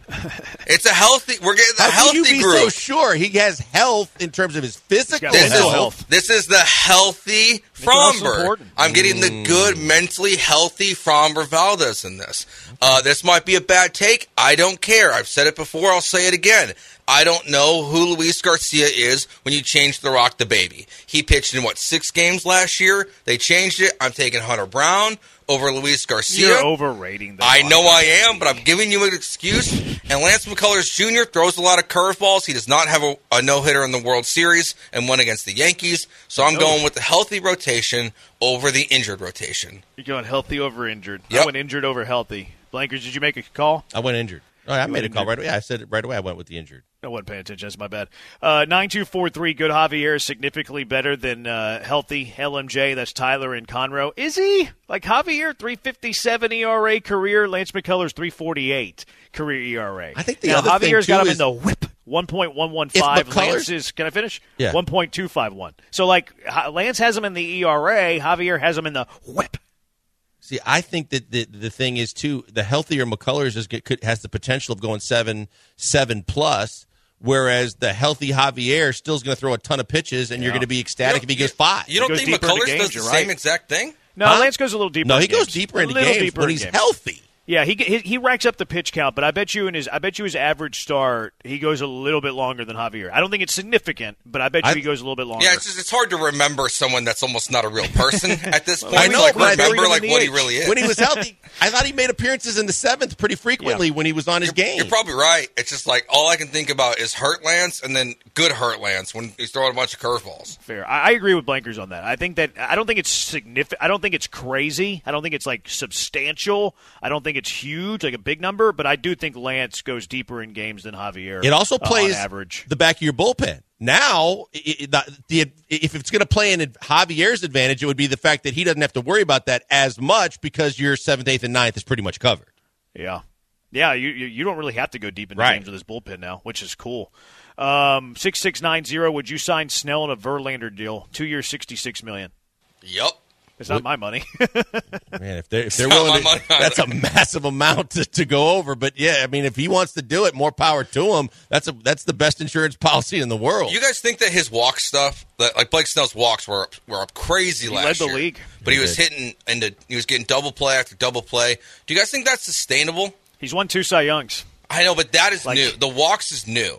[SPEAKER 4] It's a healthy. We're getting the
[SPEAKER 3] How can you
[SPEAKER 4] healthy
[SPEAKER 3] be
[SPEAKER 4] group.
[SPEAKER 3] so sure he has health in terms of his physical
[SPEAKER 4] This
[SPEAKER 2] mental
[SPEAKER 4] is,
[SPEAKER 2] health.
[SPEAKER 4] this is the healthy
[SPEAKER 2] health's Framber.
[SPEAKER 4] I'm getting the good, mentally healthy Framber Valdez in this. Uh, this might be a bad take. I don't care. I've said it before. I'll say it again. I don't know who Luis Garcia is when you change the rock the baby. He pitched in what six games last year. They changed it. I'm taking Hunter Brown over Luis Garcia.
[SPEAKER 2] You're overrating the
[SPEAKER 4] I know I am, but I'm giving you an excuse. And Lance McCullers Jr. throws a lot of curveballs. He does not have a, a no hitter in the World Series and won against the Yankees. So I'm
[SPEAKER 2] No.
[SPEAKER 4] going with the healthy rotation over the injured rotation.
[SPEAKER 2] You're going healthy over injured. I went injured over healthy. Blankers, did you make a call?
[SPEAKER 3] I went injured. Oh, I made a
[SPEAKER 2] went
[SPEAKER 3] call
[SPEAKER 2] injured.
[SPEAKER 3] right away. Yeah, I said it right away. I went with the injured.
[SPEAKER 2] I wasn't paying attention. That's my bad. Uh, 9243, good Javier is significantly better than uh, healthy LMJ. That's Tyler and Conroe. Is he? Like Javier, 357 ERA career. Lance McCullers, 348 career ERA.
[SPEAKER 3] I think the
[SPEAKER 2] now,
[SPEAKER 3] other thing,
[SPEAKER 2] Javier's got him
[SPEAKER 3] is-
[SPEAKER 2] in the whip. 1.115.
[SPEAKER 3] If
[SPEAKER 2] Lance is, can I finish?
[SPEAKER 3] Yeah.
[SPEAKER 2] 1.251. So, like, Lance has him in the ERA. Javier has him in the whip.
[SPEAKER 3] See, I think that the the thing is too the healthier McCullers is could, has the potential of going seven seven plus, whereas the healthy Javier still is going to throw a ton of pitches, and you're going to be ecstatic if he goes five.
[SPEAKER 4] You don't think
[SPEAKER 2] deeper into
[SPEAKER 4] McCullers
[SPEAKER 2] games,
[SPEAKER 4] does the
[SPEAKER 2] you're
[SPEAKER 4] same exact thing?
[SPEAKER 2] No,
[SPEAKER 3] Huh?
[SPEAKER 2] Lance goes a little deeper.
[SPEAKER 3] no,
[SPEAKER 2] in
[SPEAKER 3] he goes
[SPEAKER 2] games.
[SPEAKER 3] deeper into
[SPEAKER 2] little
[SPEAKER 3] games
[SPEAKER 2] deeper
[SPEAKER 3] when
[SPEAKER 2] in
[SPEAKER 3] he's
[SPEAKER 2] games.
[SPEAKER 3] healthy.
[SPEAKER 2] Yeah, he, he he racks up the pitch count, but I bet you in his I bet you his average start he goes a little bit longer than Javier. I don't think it's significant, but I bet you
[SPEAKER 3] I-
[SPEAKER 2] he goes a little bit longer.
[SPEAKER 4] Yeah, it's just it's hard to remember someone that's almost not a real person at this point.
[SPEAKER 3] I know,
[SPEAKER 4] like remember like
[SPEAKER 2] in the
[SPEAKER 4] what he really is.
[SPEAKER 3] When he was healthy, I thought he made appearances in the seventh pretty frequently when he was on his game.
[SPEAKER 4] You're probably right. It's just like all I can think about is hurt Lance and then good hurt Lance when he's throwing a bunch of curveballs.
[SPEAKER 2] fair. I, I agree with Blankers on that. I think that I don't think it's significant. I don't think it's crazy. I don't think it's like substantial. I don't think it's huge, like a big number. But I do think Lance goes deeper in games than Javier.
[SPEAKER 3] It also
[SPEAKER 2] uh,
[SPEAKER 3] plays
[SPEAKER 2] on average.
[SPEAKER 3] the back of your bullpen. Now, i- i- the, the, if it's going to play in Javier's advantage, it would be the fact that he doesn't have to worry about that as much because your seventh, eighth, and ninth is pretty much covered.
[SPEAKER 2] Yeah, yeah. You you, you don't really have to go deep into
[SPEAKER 3] Right.
[SPEAKER 2] games with this bullpen now, which is cool. Um, six six nine zero. Would you sign Snell in a Verlander deal? Two years, sixty six million.
[SPEAKER 4] Yup.
[SPEAKER 2] It's not my money.
[SPEAKER 3] Man, if they're if they're willing, to,
[SPEAKER 4] money
[SPEAKER 3] that's a massive amount to, to go over. But yeah, I mean, if he wants to do it, more power to him. That's a that's the best insurance policy in the world.
[SPEAKER 4] You guys think that his walk stuff, that like Blake Snell's walks were were up crazy
[SPEAKER 2] He
[SPEAKER 4] last
[SPEAKER 2] led the
[SPEAKER 4] year,
[SPEAKER 2] league.
[SPEAKER 4] but he,
[SPEAKER 3] He
[SPEAKER 4] was
[SPEAKER 3] did.
[SPEAKER 4] hitting and he was getting double play after double play. Do you guys think that's sustainable?
[SPEAKER 2] He's won two Cy Youngs.
[SPEAKER 4] I know, but that is
[SPEAKER 2] Like-
[SPEAKER 4] new. The walks is new.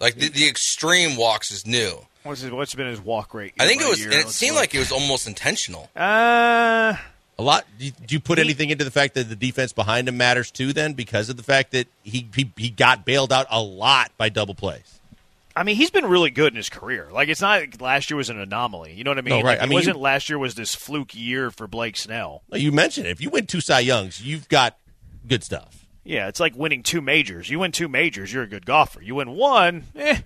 [SPEAKER 4] Like the, the extreme walks is new.
[SPEAKER 2] What's his, what's been his walk rate?
[SPEAKER 4] I think it was,
[SPEAKER 2] year?
[SPEAKER 4] and it seemed
[SPEAKER 2] look.
[SPEAKER 4] like it was almost intentional.
[SPEAKER 2] Uh,
[SPEAKER 3] a lot. Do you, do you put anything into the fact that the defense behind him matters too? Then because of the fact that he he, he got bailed out a lot by double plays.
[SPEAKER 2] I mean, he's been really good in his career. Like it's not like last year was an anomaly. You know what I mean?
[SPEAKER 3] No, right.
[SPEAKER 2] Like,
[SPEAKER 3] I
[SPEAKER 2] it
[SPEAKER 3] mean,
[SPEAKER 2] wasn't
[SPEAKER 3] you-
[SPEAKER 2] last year was this fluke year for Blake Snell.
[SPEAKER 3] You mentioned it. If you win two Cy Youngs, you've got good stuff.
[SPEAKER 2] Yeah, it's like winning two majors. You win two majors, you're a good golfer. You win one, eh,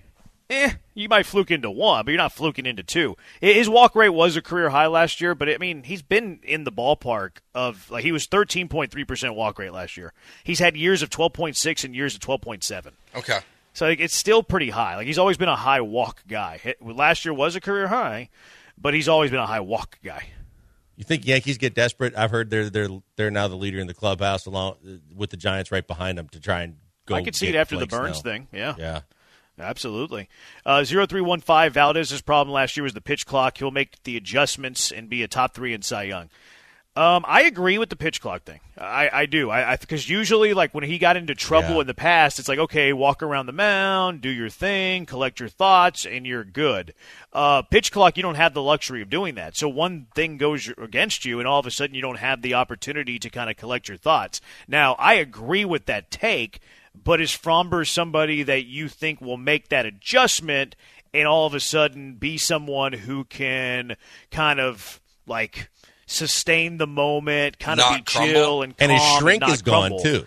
[SPEAKER 2] eh, you might fluke into one, but you're not fluking into two. His walk rate was a career high last year, but I mean, he's been in the ballpark of like he was 13.3% walk rate last year. He's had years of 12.6 and years of 12.7.
[SPEAKER 4] Okay.
[SPEAKER 2] So like, it's still pretty high. Like he's always been a high walk guy. Hit- Last year was a career high, but he's always been a high walk guy.
[SPEAKER 3] You think Yankees get desperate? I've heard they're they're they're now the leader in the clubhouse, along with the Giants right behind them to try and go.
[SPEAKER 2] I could see it after
[SPEAKER 3] Blake
[SPEAKER 2] the Burnes
[SPEAKER 3] Snell.
[SPEAKER 2] thing. Yeah.
[SPEAKER 3] Yeah.
[SPEAKER 2] Absolutely. Uh, 0315, Valdez's problem last year was the pitch clock. He'll make the adjustments and be a top three in Cy Young. Um, I agree with the pitch clock thing. I, I do. I because usually, like when he got into trouble
[SPEAKER 3] Yeah.
[SPEAKER 2] in the past, it's like okay, walk around the mound, do your thing, collect your thoughts, and you're good. Uh, pitch clock, you don't have the luxury of doing that. So one thing goes against you, and all of a sudden you don't have the opportunity to kind of collect your thoughts. Now, I agree with that take, but is Framber somebody that you think will make that adjustment and all of a sudden be someone who can kind of like sustain the moment, kind of be
[SPEAKER 4] crumble.
[SPEAKER 2] chill and calm,
[SPEAKER 3] and his
[SPEAKER 2] calm
[SPEAKER 3] shrink
[SPEAKER 2] not
[SPEAKER 3] is gone too.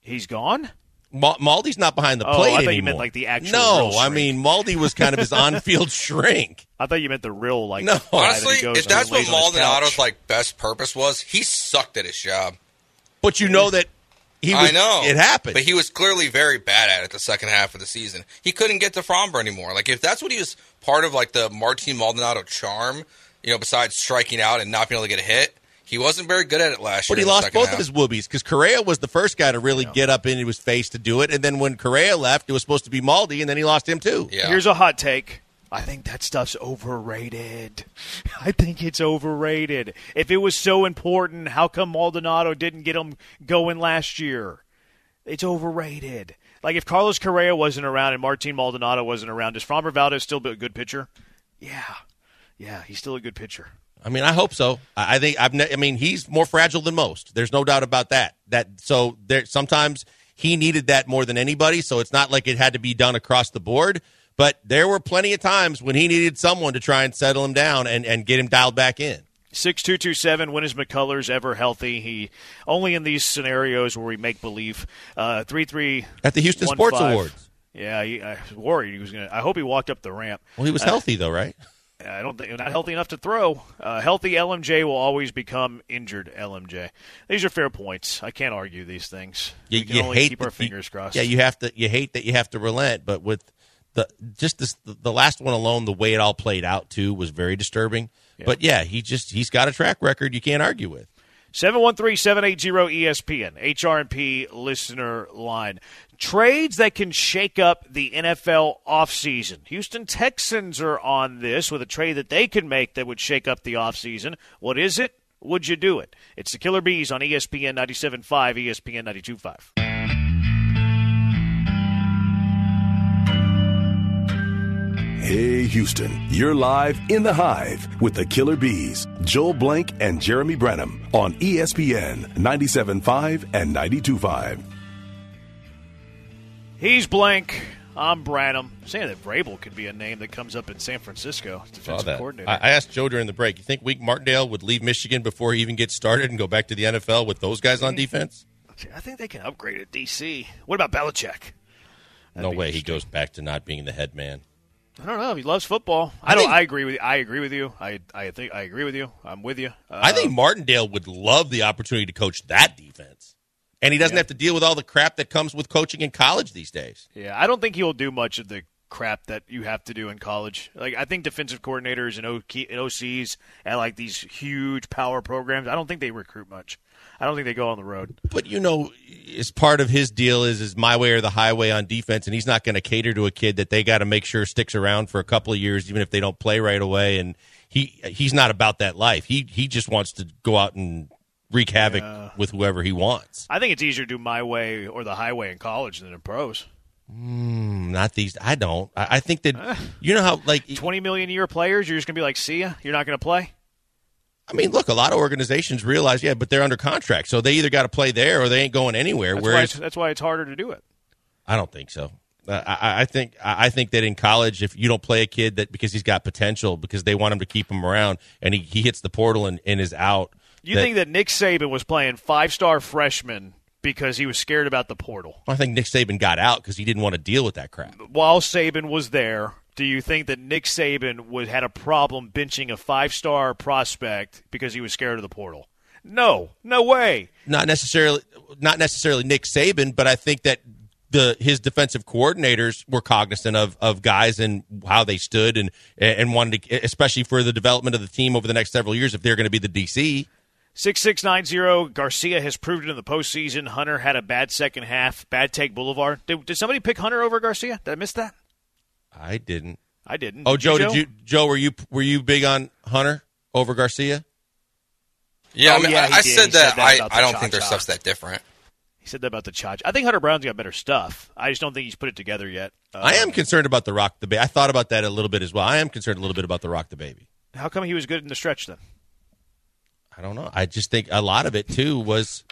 [SPEAKER 2] He's gone.
[SPEAKER 3] Ma- Maldy's not behind the
[SPEAKER 2] Oh,
[SPEAKER 3] plate
[SPEAKER 2] I thought you
[SPEAKER 3] anymore.
[SPEAKER 2] meant like the actual
[SPEAKER 3] No,
[SPEAKER 2] real
[SPEAKER 3] I mean Maldy was kind of his on-field shrink.
[SPEAKER 2] I thought you meant the real like.
[SPEAKER 3] No.
[SPEAKER 2] guy that he
[SPEAKER 4] Honestly,
[SPEAKER 2] goes
[SPEAKER 4] if that's what
[SPEAKER 2] lays on his
[SPEAKER 4] Maldonado's
[SPEAKER 2] couch.
[SPEAKER 4] like best purpose was, he sucked at his job.
[SPEAKER 3] But you know that he was,
[SPEAKER 4] I know
[SPEAKER 3] it happened.
[SPEAKER 4] but he was clearly very bad at it the second half of the season. He couldn't get to Framber anymore. Like if that's what he was part of, like the Martin Maldonado charm, you know, besides striking out and not being able to get a hit, he wasn't very good at it last
[SPEAKER 3] But
[SPEAKER 4] year. But he
[SPEAKER 3] lost both
[SPEAKER 4] half.
[SPEAKER 3] of his whoobies because Correa was the first guy to really get up into his face to do it, and then when Correa left, it was supposed to be Maldy, and then he lost him too.
[SPEAKER 4] Yeah.
[SPEAKER 2] Here's a hot take. I think that stuff's overrated. I think it's overrated. If it was so important, how come Maldonado didn't get him going last year? It's overrated. Like if Carlos Correa wasn't around and Martin Maldonado wasn't around, is Framber Valdez still a good pitcher? Yeah, yeah, he's still a good pitcher.
[SPEAKER 3] I mean, I hope so. I think I've. Ne- I mean, he's more fragile than most. There's no doubt about that. That so there sometimes he needed that more than anybody. So it's not like it had to be done across the board. But there were plenty of times when he needed someone to try and settle him down and, and get him dialed back in.
[SPEAKER 2] Six two two seven. When is McCullers ever healthy? He only in these scenarios where we make believe. Uh, three three
[SPEAKER 3] At the Houston
[SPEAKER 2] one
[SPEAKER 3] Sports
[SPEAKER 2] five.
[SPEAKER 3] Awards.
[SPEAKER 2] Yeah, he, I was worried he was gonna. I hope he walked up the ramp.
[SPEAKER 3] Well, he was healthy though, right?
[SPEAKER 2] I don't think not healthy enough to throw. Uh, healthy LMJ will always become injured LMJ. These are fair points. I can't argue these things.
[SPEAKER 3] You,
[SPEAKER 2] we can
[SPEAKER 3] you
[SPEAKER 2] only
[SPEAKER 3] hate
[SPEAKER 2] keep our
[SPEAKER 3] you-
[SPEAKER 2] fingers crossed.
[SPEAKER 3] Yeah, you have to. You hate that you have to relent, but with the just this, the last one alone, the way it all played out too was very disturbing. But yeah, he just he's got a track record you can't argue with.
[SPEAKER 2] 713-780-ESPN, HRP listener line. Trades that can shake up the NFL offseason. Houston Texans are on this with a trade that they can make that would shake up the offseason. What is it? Would you do it? It's the Killer B's on ESPN 97.5, ESPN 92.5.
[SPEAKER 1] Hey, Houston, you're live in the hive with the Killer B's, Joel Blank and Jeremy Branham on ESPN 97.5 and 92.5.
[SPEAKER 2] He's blank. I'm Branham. Saying that Vrabel could be a name that comes up in San Francisco,
[SPEAKER 3] Saw
[SPEAKER 2] defensive
[SPEAKER 3] that.
[SPEAKER 2] coordinator.
[SPEAKER 3] I, I asked Joe during the break. You think Wink Martindale would leave Michigan before he even gets started and go back to the NFL with those guys on hmm. defense?
[SPEAKER 2] I think they can upgrade at DC. What about Belichick?
[SPEAKER 3] no way. He goes back to not being the head man.
[SPEAKER 2] I don't know. He loves football. I,
[SPEAKER 3] I
[SPEAKER 2] don't.
[SPEAKER 3] think-
[SPEAKER 2] I agree with. You. I agree with you. I. I think. I agree with you. I'm with you. Uh,
[SPEAKER 3] I think Martindale would love the opportunity to coach that defense, and he doesn't have to deal with all the crap that comes with coaching in college these days.
[SPEAKER 2] Yeah, I don't think he'll do much of the crap that you have to do in college. Like I think defensive coordinators and and OCs at like these huge power programs. I don't think they recruit much. I don't think they go on the road.
[SPEAKER 3] But you know, as part of his deal is is my way or the highway on defense, and he's not going to cater to a kid that they got to make sure sticks around for a couple of years, even if they don't play right away. And he he's not about that life. He he just wants to go out and wreak havoc with whoever he wants.
[SPEAKER 2] I think it's easier to do my way or the highway in college than in pros.
[SPEAKER 3] Hmm, not these. I don't. I, I think that you know how like
[SPEAKER 2] Twenty million year players, you're just gonna be like, see ya. You're not gonna play.
[SPEAKER 3] I mean, look, a lot of organizations realize, yeah, but they're under contract, so they either got to play there or they ain't going anywhere.
[SPEAKER 2] That's why,
[SPEAKER 3] whereas
[SPEAKER 2] it's, that's why it's harder to do it.
[SPEAKER 3] I don't think so. Uh, I, I think I think that in college, if you don't play a kid that because he's got potential, because they want him to keep him around, and he, he hits the portal and, and is out.
[SPEAKER 2] You think that Nick Saban was playing five star freshman because he was scared about the portal?
[SPEAKER 3] I think Nick Saban got out because he didn't want to deal with that crap.
[SPEAKER 2] While Saban was there, do you think that Nick Saban would had a problem benching a five star prospect because he was scared of the portal? No, no way.
[SPEAKER 3] Not necessarily, not necessarily Nick Saban, but I think that the his defensive coordinators were cognizant of of guys and how they stood and and wanted to, especially for the development of the team over the next several years, if they're going to be the DC.
[SPEAKER 2] 6690 Garcia has proved it in the postseason. Hunter had a bad second half. Bad take Boulevard. Did, did somebody pick Hunter over Garcia? Did I miss that?
[SPEAKER 3] I didn't.
[SPEAKER 2] I didn't.
[SPEAKER 3] Oh,
[SPEAKER 2] Did
[SPEAKER 3] Joe,
[SPEAKER 2] you,
[SPEAKER 3] did you Joe? Were you were you big on Hunter over Garcia?
[SPEAKER 4] Yeah,
[SPEAKER 2] Oh,
[SPEAKER 4] I mean,
[SPEAKER 2] yeah,
[SPEAKER 4] I, I
[SPEAKER 2] did.
[SPEAKER 4] said that.
[SPEAKER 2] said that
[SPEAKER 4] I, I don't think their
[SPEAKER 2] cha-cha.
[SPEAKER 4] stuff's that different.
[SPEAKER 2] He said that about the Charge. I think Hunter Brown's got better stuff. I just don't think he's put it together yet. Uh,
[SPEAKER 3] I am concerned about the Rock the Baby. I thought about that a little bit as well. I am concerned a little bit about the Rock the Baby.
[SPEAKER 2] How come he was good in the stretch then?
[SPEAKER 3] I don't know. I just think a lot of it too was.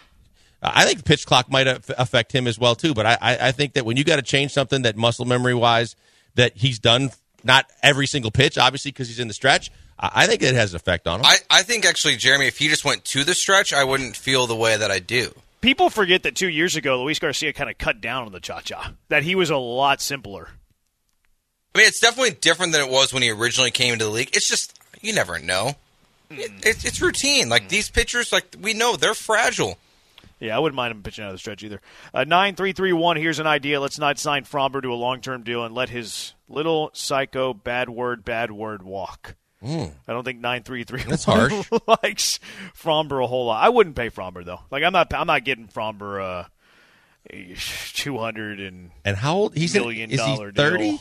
[SPEAKER 3] I think the pitch clock might affect him as well too. But I, I, I think that when you got to change something that muscle memory wise that he's done not every single pitch, obviously, because he's in the stretch. I, I think it has an effect on him.
[SPEAKER 4] I, I think actually, Jeremy, if he just went to the stretch, I wouldn't feel the way that I do.
[SPEAKER 2] People forget that two years ago, Luis Garcia kind of cut down on the cha cha. That he was a lot simpler.
[SPEAKER 4] I mean, it's definitely different than it was when he originally came into the league. It's just you never know. It, it, it's routine. Like these pitchers, like we know they're fragile.
[SPEAKER 2] Yeah, I wouldn't mind him pitching out of the stretch either. Uh, nine three three one. Here's an idea. Let's not sign Framber to a long term deal and let his little psycho bad word bad word walk. I don't think nine three three
[SPEAKER 3] That's harsh.
[SPEAKER 2] likes Framber a whole lot. I wouldn't pay Framber though. Like I'm not I'm not getting Framber uh, two hundred and
[SPEAKER 3] and how old? He's
[SPEAKER 2] million
[SPEAKER 3] in, is he thirty?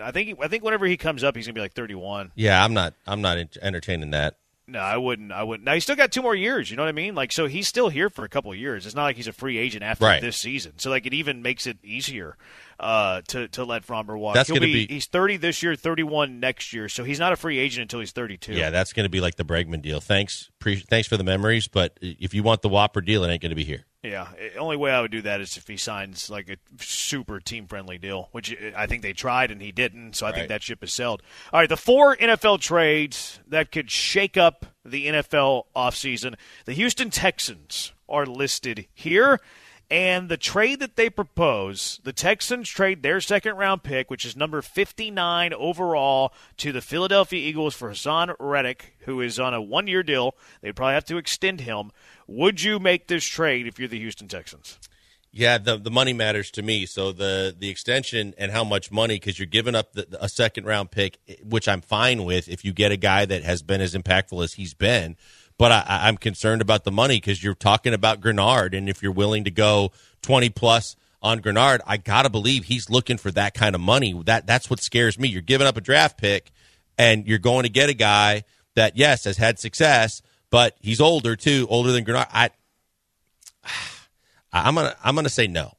[SPEAKER 2] I think I think whenever he comes up, he's gonna be like thirty one.
[SPEAKER 3] Yeah, I'm not. I'm not entertaining that.
[SPEAKER 2] No, I wouldn't. I wouldn't. Now he's still got two more years. You know what I mean? Like, so he's still here for a couple of years. It's not like he's a free agent after
[SPEAKER 3] Right.
[SPEAKER 2] this season. So like, it even makes it easier uh, to to let Framber walk.
[SPEAKER 3] That's
[SPEAKER 2] He'll
[SPEAKER 3] gonna be-
[SPEAKER 2] He's thirty this year, thirty one next year. So he's not a free agent until he's thirty two.
[SPEAKER 3] Yeah, that's going to be like the Bregman deal. Thanks, pre- thanks for the memories, but if you want the Whopper deal, it ain't going to be here.
[SPEAKER 2] Yeah, the only way I would do that is if he signs like a super team friendly deal, which eh, I think they tried and he didn't. So I think that ship is sailed. All right, the four NFL trades that could shake up the NFL offseason. The Houston Texans are listed here. And the trade that they propose, the Texans trade their second round pick, which is number 59 overall, to the Philadelphia Eagles for Haason Reddick, who is on a one year deal. They'd probably have to extend him. Would you make this trade if you're the Houston Texans?
[SPEAKER 3] Yeah, the the money matters to me. So the the extension and how much money because you're giving up the, a second round pick, which I'm fine with if you get a guy that has been as impactful as he's been. But I, I'm concerned about the money because you're talking about Greenard, and if you're willing to go 20 plus on Greenard, I gotta believe he's looking for that kind of money. That that's what scares me. You're giving up a draft pick, and you're going to get a guy that yes has had success, but he's older too, older than Greenard. I I'm gonna I'm gonna say no.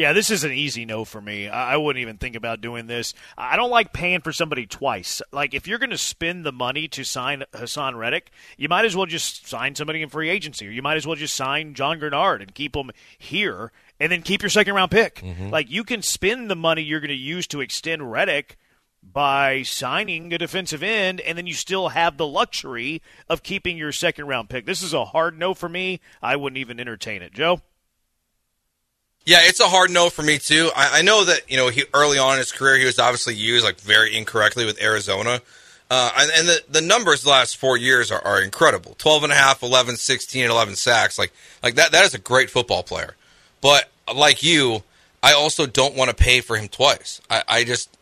[SPEAKER 2] Yeah, this is an easy no for me. I wouldn't even think about doing this. I don't like paying for somebody twice. Like, if you're going to spend the money to sign Haason Reddick, you might as well just sign somebody in free agency, or you might as well just sign John Greenard and keep him here, and then keep your second round pick. Mm-hmm. Like, you can spend the money you're going to use to extend Reddick by signing a defensive end, and then you still have the luxury of keeping your second round pick. This is a hard no for me. I wouldn't even entertain it. Joe?
[SPEAKER 4] Yeah, it's a hard no for me too. I, I know that you know he early on in his career he was obviously used like very incorrectly with Arizona, uh, and, and the the numbers the last four years are, are incredible 12 and a half, 11, 16, and 11 sacks. Like like that that is a great football player. But like you, I also don't want to pay for him twice. I, I just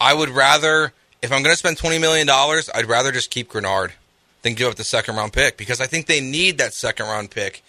[SPEAKER 4] I would rather if I'm going to spend 20 million dollars, I'd rather just keep Greenard than give up the second round pick because I think they need that second round pick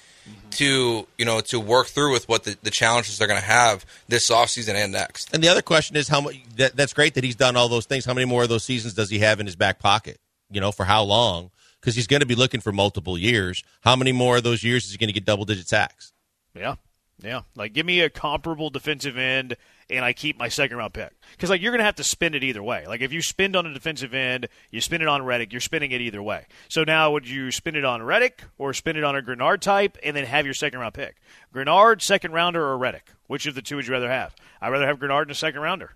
[SPEAKER 4] to you know to work through with what the, the challenges they're going to have this offseason and next.
[SPEAKER 3] And the other question is how much. That, that's great that he's done all those things. How many more of those seasons does he have in his back pocket? You know, for how long? Because he's going to be looking for multiple years. How many more of those years is he going to get double digit sacks?
[SPEAKER 2] Yeah. Yeah. Like, give me a comparable defensive end, and I keep my second round pick. Because, like, you're going to have to spend it either way. Like, if you spend on a defensive end, you spend it on Reddick, you're spending it either way. So now, would you spend it on Reddick or spend it on a Greenard type and then have your second round pick? Greenard, second rounder, or Reddick? Which of the two would you rather have? I'd rather have Greenard in a second rounder.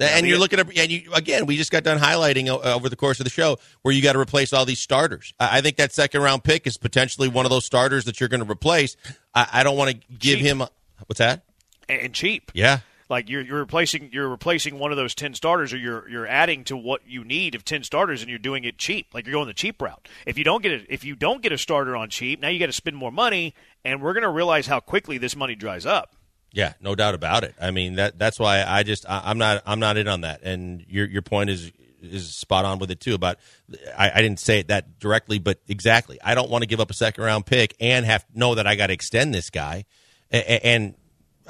[SPEAKER 3] and
[SPEAKER 2] the-
[SPEAKER 3] you're looking at, and you again, we just got done highlighting uh, over the course of the show where you got to replace all these starters. I, I think that second round pick is potentially one of those starters that you're going to replace. I, I don't want to give
[SPEAKER 2] Cheap.
[SPEAKER 3] him. What's that?
[SPEAKER 2] And, cheap.
[SPEAKER 3] Yeah.
[SPEAKER 2] Like you're, you're replacing you're replacing one of those ten starters, or you're you're adding to what you need of ten starters, and you're doing it cheap. Like you're going the cheap route. If you don't get a, if you don't get a starter on cheap, now you got to spend more money, and we're going to realize how quickly this money dries up.
[SPEAKER 3] Yeah, no doubt about it. I mean that that's why I just I, I'm not I'm not in on that. And your your point is is spot on with it too. About I, I didn't say it that directly, but exactly. I don't want to give up a second round pick and have know that I got to extend this guy, and, and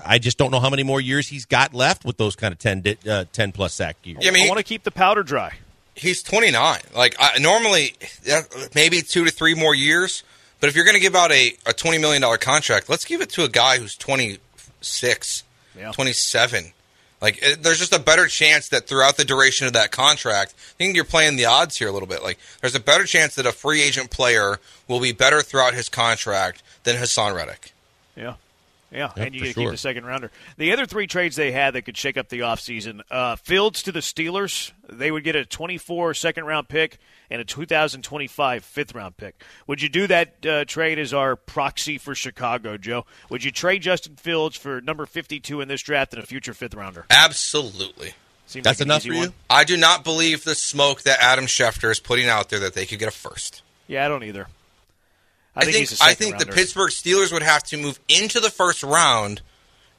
[SPEAKER 3] I just don't know how many more years he's got left with those kind of 10, uh, 10 plus sack years.
[SPEAKER 4] Yeah, I mean,
[SPEAKER 2] I want to keep the powder dry.
[SPEAKER 4] he's 29. Like I, normally, yeah, maybe two to three more years. But if you're going to give out a, a 20 million dollar contract, let's give it to a guy who's 26,
[SPEAKER 2] Yeah.
[SPEAKER 4] 27. Like it, there's just a better chance that throughout the duration of that contract, I think you're playing the odds here a little bit. Like there's a better chance that a free agent player will be better throughout his contract than Haason Reddick.
[SPEAKER 2] Yeah. Yeah,
[SPEAKER 3] Yep,
[SPEAKER 2] and you
[SPEAKER 3] for
[SPEAKER 2] get to keep the second rounder. The other three trades they had that could shake up the offseason uh, Fields to the Steelers, they would get a 24 second round pick and a 2025 fifth round pick. Would you do that uh, trade as our proxy for Chicago, Joe? Would you trade Justin Fields for number 52 in this draft and a future fifth rounder?
[SPEAKER 4] Absolutely.
[SPEAKER 2] Seems
[SPEAKER 3] That's
[SPEAKER 2] like
[SPEAKER 3] enough for you?
[SPEAKER 2] one.
[SPEAKER 4] I do not believe the smoke that Adam Schefter is putting out there that they could get a first.
[SPEAKER 2] Yeah, I don't either. I,
[SPEAKER 4] I
[SPEAKER 2] think,
[SPEAKER 4] think
[SPEAKER 2] he's a
[SPEAKER 4] I think the. Pittsburgh Steelers would have to move into the first round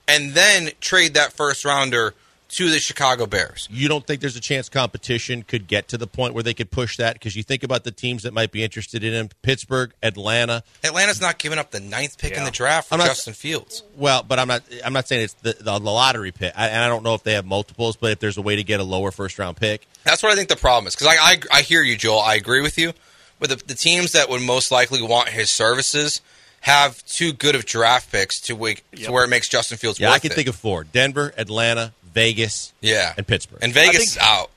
[SPEAKER 4] and then trade that first rounder to the Chicago Bears.
[SPEAKER 3] You don't think there's a chance competition could get to the point where they could push that? Because you think about the teams that might be interested in him Pittsburgh, Atlanta.
[SPEAKER 4] Atlanta's not giving up the ninth pick in the draft for
[SPEAKER 3] I'm not-
[SPEAKER 4] Justin Fields.
[SPEAKER 3] Well, but I'm not. I'm not saying it's the, the, lottery pick, I, and I don't know if they have multiples. But if there's a way to get a lower first round pick,
[SPEAKER 4] That's what I think the problem is. Because I, I, I hear you, Joel. I agree with you. But the, the teams that would most likely want his services have too good of draft picks to, wake,
[SPEAKER 2] Yep.
[SPEAKER 4] to where it makes Justin Fields
[SPEAKER 3] yeah,
[SPEAKER 4] worth
[SPEAKER 3] I can
[SPEAKER 4] it.
[SPEAKER 3] think of four: Denver, Atlanta, Vegas,
[SPEAKER 4] yeah.
[SPEAKER 3] and Pittsburgh.
[SPEAKER 4] And Vegas
[SPEAKER 2] I
[SPEAKER 4] is
[SPEAKER 2] think-
[SPEAKER 4] out.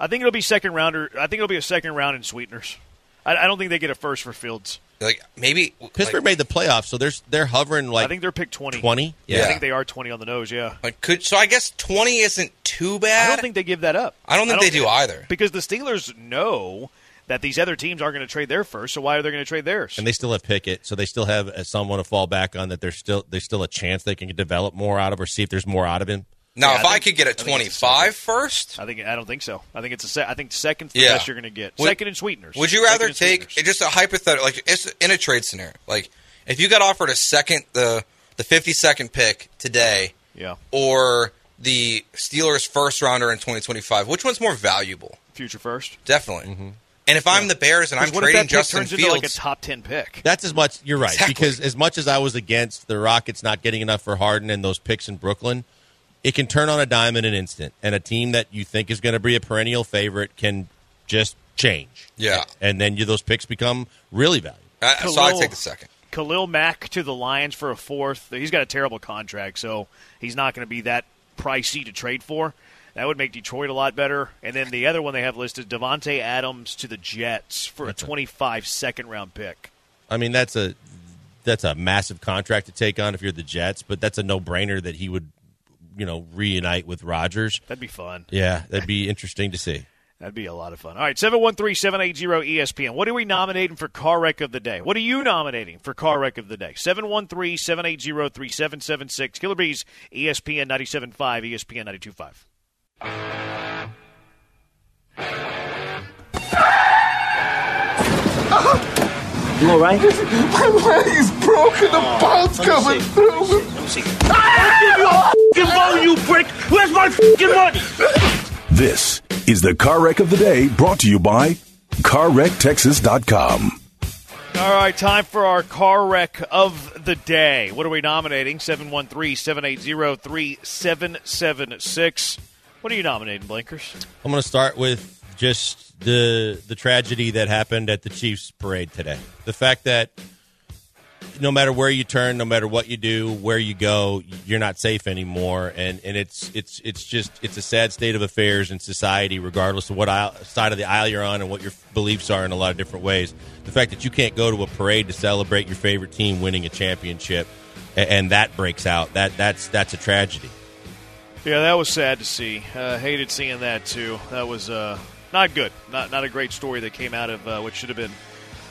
[SPEAKER 2] I think it'll be second rounder. I think it'll be a second round in sweeteners. I, I don't think they get a first for Fields.
[SPEAKER 4] Like maybe
[SPEAKER 3] Pittsburgh
[SPEAKER 4] like,
[SPEAKER 3] made the playoffs, so they're they're hovering like
[SPEAKER 2] I think they're picked 20.
[SPEAKER 3] 20.
[SPEAKER 2] I
[SPEAKER 4] Yeah.
[SPEAKER 2] I think they are 20 on the nose, yeah.
[SPEAKER 4] like could so I guess twenty isn't too bad.
[SPEAKER 2] I don't think they give that up.
[SPEAKER 4] I don't think they do either.
[SPEAKER 2] Because the Steelers know that these other teams aren't going to trade their first, so why are they going to trade theirs?
[SPEAKER 3] and they still have Pickett, so they still have uh, someone to fall back on. That there's still there's still a chance they can develop more out of, or see if there's more out of him.
[SPEAKER 4] Now,
[SPEAKER 2] Yeah,
[SPEAKER 4] if
[SPEAKER 2] I
[SPEAKER 4] I, could get
[SPEAKER 2] I
[SPEAKER 4] a
[SPEAKER 2] think it's a
[SPEAKER 4] 25 first,
[SPEAKER 2] I think I don't think so. I think it's a se- I think second's the
[SPEAKER 4] Yeah.
[SPEAKER 2] best you're going to get.
[SPEAKER 4] Would-
[SPEAKER 2] Second in sweeteners.
[SPEAKER 4] would you rather take just a hypothetical, like it's in a trade scenario, like if you got offered a second, the the 52nd pick today,
[SPEAKER 2] Yeah,
[SPEAKER 4] or the Steelers' first rounder in 2025, which one's more valuable?
[SPEAKER 2] future first.
[SPEAKER 4] Definitely. And if I'm the Bears and I'm
[SPEAKER 2] what if
[SPEAKER 4] trading
[SPEAKER 2] that
[SPEAKER 4] Justin
[SPEAKER 2] turns
[SPEAKER 4] Fields,
[SPEAKER 2] into like a top 10 pick?
[SPEAKER 3] That's as much. You're right
[SPEAKER 4] Exactly.
[SPEAKER 3] because as much as I was against the Rockets not getting enough for Harden and those picks in Brooklyn, it can turn on a dime in an instant, and a team that you think is going to be a perennial favorite can just change.
[SPEAKER 4] Yeah.
[SPEAKER 3] and then you, those picks become really valuable.
[SPEAKER 4] uh, so I'd take the second.
[SPEAKER 2] Khalil Mack to the Lions for a fourth. He's got a terrible contract, so he's not going to be that pricey to trade for. That would make Detroit a lot better. And then the other one they have listed, Davante Adams to the Jets for a 25 second round pick.
[SPEAKER 3] I mean, that's a that's a massive contract to take on if you're the Jets, but that's a no brainer that he would, you know, reunite with Rodgers.
[SPEAKER 2] That'd be fun.
[SPEAKER 3] Yeah, that'd be interesting to see.
[SPEAKER 2] That'd be a lot of fun. All right, 713 780 ESPN. What are we nominating for car wreck of the day? What are you nominating for car wreck of the day? 713 780 3776. Killer B's, ESPN 97.5, ESPN 92.5.
[SPEAKER 5] You all right?
[SPEAKER 6] My leg is broken. The oh, bone's coming through.
[SPEAKER 5] Let me see. I give you a bone, you prick. Where's my fucking money?
[SPEAKER 1] This is the car wreck of the day brought to you by CarWreckTexas.com.
[SPEAKER 2] All right, time for our car wreck of the day. What are we nominating? 713 780 3776. What are you nominating, Blinkers?
[SPEAKER 3] I'm going to start with just the the tragedy that happened at the Chiefs parade today. The fact that no matter where you turn, no matter what you do, where you go, you're not safe anymore, and and it's it's it's just it's a sad state of affairs in society, regardless of what aisle, side of the aisle you're on and what your beliefs are in a lot of different ways. The fact that you can't go to a parade to celebrate your favorite team winning a championship, and, and that breaks out that that's that's a tragedy.
[SPEAKER 2] Yeah, that was sad to see. Uh, hated seeing that too. That was uh, not good. Not not a great story that came out of uh, what should have been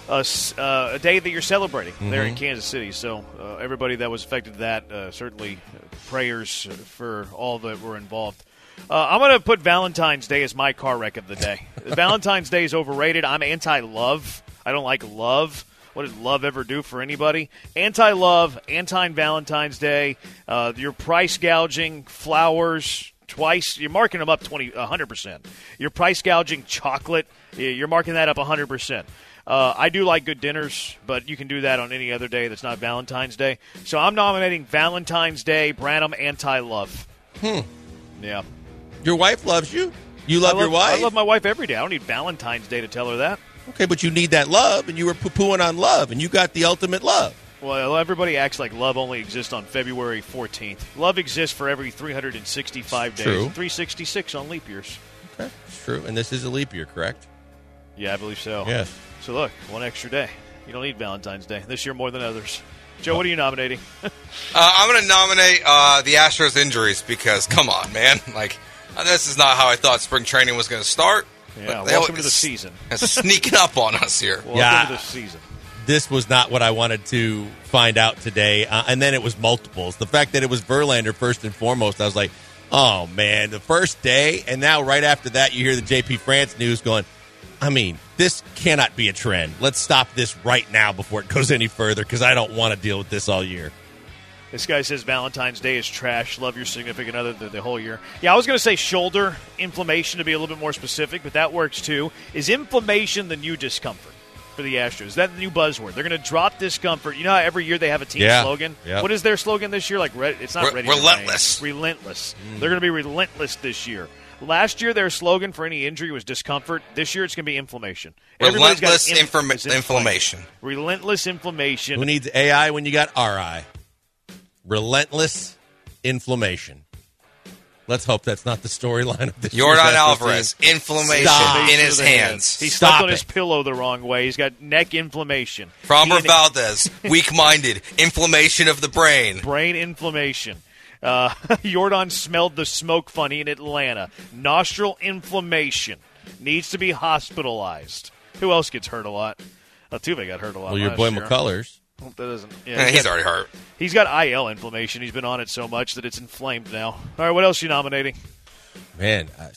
[SPEAKER 2] a, uh, a day that you're celebrating there in Kansas City. So uh, everybody that was affected that uh, certainly prayers for all that were involved. Uh, I'm going to put Valentine's Day as my car wreck of the day. Valentine's Day is overrated. I'm anti-love. I don't like love. What did love ever do for anybody? Anti love, anti Valentine's Day. Uh, you're price gouging flowers twice. You're marking them up 20, 100%. You're price gouging chocolate. You're marking that up 100%. Uh, I do like good dinners, but you can do that on any other day that's not Valentine's Day. So I'm nominating Valentine's Day, Branham anti love. Hmm. Yeah.
[SPEAKER 3] Your wife loves you. You love,
[SPEAKER 2] I
[SPEAKER 3] your wife.
[SPEAKER 2] I love my wife every day. I don't need Valentine's Day to tell her that.
[SPEAKER 3] Okay, but you need that love, and you were poo pooing on love, and you got the ultimate love.
[SPEAKER 2] Well, everybody acts like love only exists on February 14th. Love exists for every 365 days.
[SPEAKER 3] True.
[SPEAKER 2] 366 on leap years.
[SPEAKER 3] Okay, it's true. And this is a leap year, correct?
[SPEAKER 2] Yeah, I believe so.
[SPEAKER 3] Yes.
[SPEAKER 2] So look, one extra day. You don't need Valentine's Day this year more than others. Joe, what are you nominating?
[SPEAKER 4] Uh, I'm going to nominate uh, the Astros injuries because, come on, man. Like, this is not how I thought spring training was going to start.
[SPEAKER 2] Yeah,
[SPEAKER 4] But they
[SPEAKER 2] welcome to the season.
[SPEAKER 4] Sneaking up on us here.
[SPEAKER 2] Welcome
[SPEAKER 3] Yeah.
[SPEAKER 2] to the season.
[SPEAKER 3] this was not what I wanted to find out today. Uh, and then it was multiples. The fact that it was Verlander first and foremost, I was like, oh man, the first day, and now right after that, you hear the JP France news going. I mean, this cannot be a trend. Let's stop this right now before it goes any further because I don't want to deal with this all year.
[SPEAKER 2] This guy says Valentine's Day is trash. Love your significant other the, the whole year. Yeah, I was going to say shoulder inflammation to be a little bit more specific, but that works too. Is inflammation the new discomfort for the Astros? Is that the new buzzword? They're going to drop discomfort. You know how every year they have a team
[SPEAKER 3] Yeah.
[SPEAKER 2] slogan?
[SPEAKER 3] Yeah.
[SPEAKER 2] What is their slogan this year? Like, re- it's not
[SPEAKER 4] Re-
[SPEAKER 2] ready. to
[SPEAKER 4] relentless.
[SPEAKER 2] rain. Relentless. Mm. They're going to be relentless this year. Last year, their slogan for any injury was discomfort. This year, it's going to be inflammation. Everybody's got
[SPEAKER 4] Relentless
[SPEAKER 2] inf-
[SPEAKER 4] informa-
[SPEAKER 2] it's
[SPEAKER 4] inflammation.
[SPEAKER 2] Relentless inflammation.
[SPEAKER 3] Who needs AI when you got RI? Relentless inflammation. Let's hope that's not the storyline of this. Yordan
[SPEAKER 4] Alvarez,
[SPEAKER 3] team.
[SPEAKER 4] inflammation
[SPEAKER 3] Stop.
[SPEAKER 4] in his
[SPEAKER 2] to the head.
[SPEAKER 4] hands.
[SPEAKER 2] He
[SPEAKER 3] Stop
[SPEAKER 2] slept on
[SPEAKER 3] it.
[SPEAKER 2] his pillow the wrong way. He's got neck inflammation.
[SPEAKER 4] Framber
[SPEAKER 2] He-
[SPEAKER 4] Valdez, weak-minded, inflammation of the brain.
[SPEAKER 2] Brain inflammation. Uh, Jordan smelled the smoke funny in Atlanta. Nostril inflammation. Needs to be hospitalized. Who else gets hurt a lot? Altuve got hurt a lot.
[SPEAKER 3] Well, your
[SPEAKER 2] last
[SPEAKER 3] boy
[SPEAKER 2] year.
[SPEAKER 3] McCullers.
[SPEAKER 2] Hope That doesn't. Yeah,
[SPEAKER 4] Eh, he's
[SPEAKER 2] got,
[SPEAKER 4] already hurt.
[SPEAKER 2] He's got IL inflammation. He's been on it so much that it's inflamed now. All right, what else you nominating?
[SPEAKER 3] Man, I,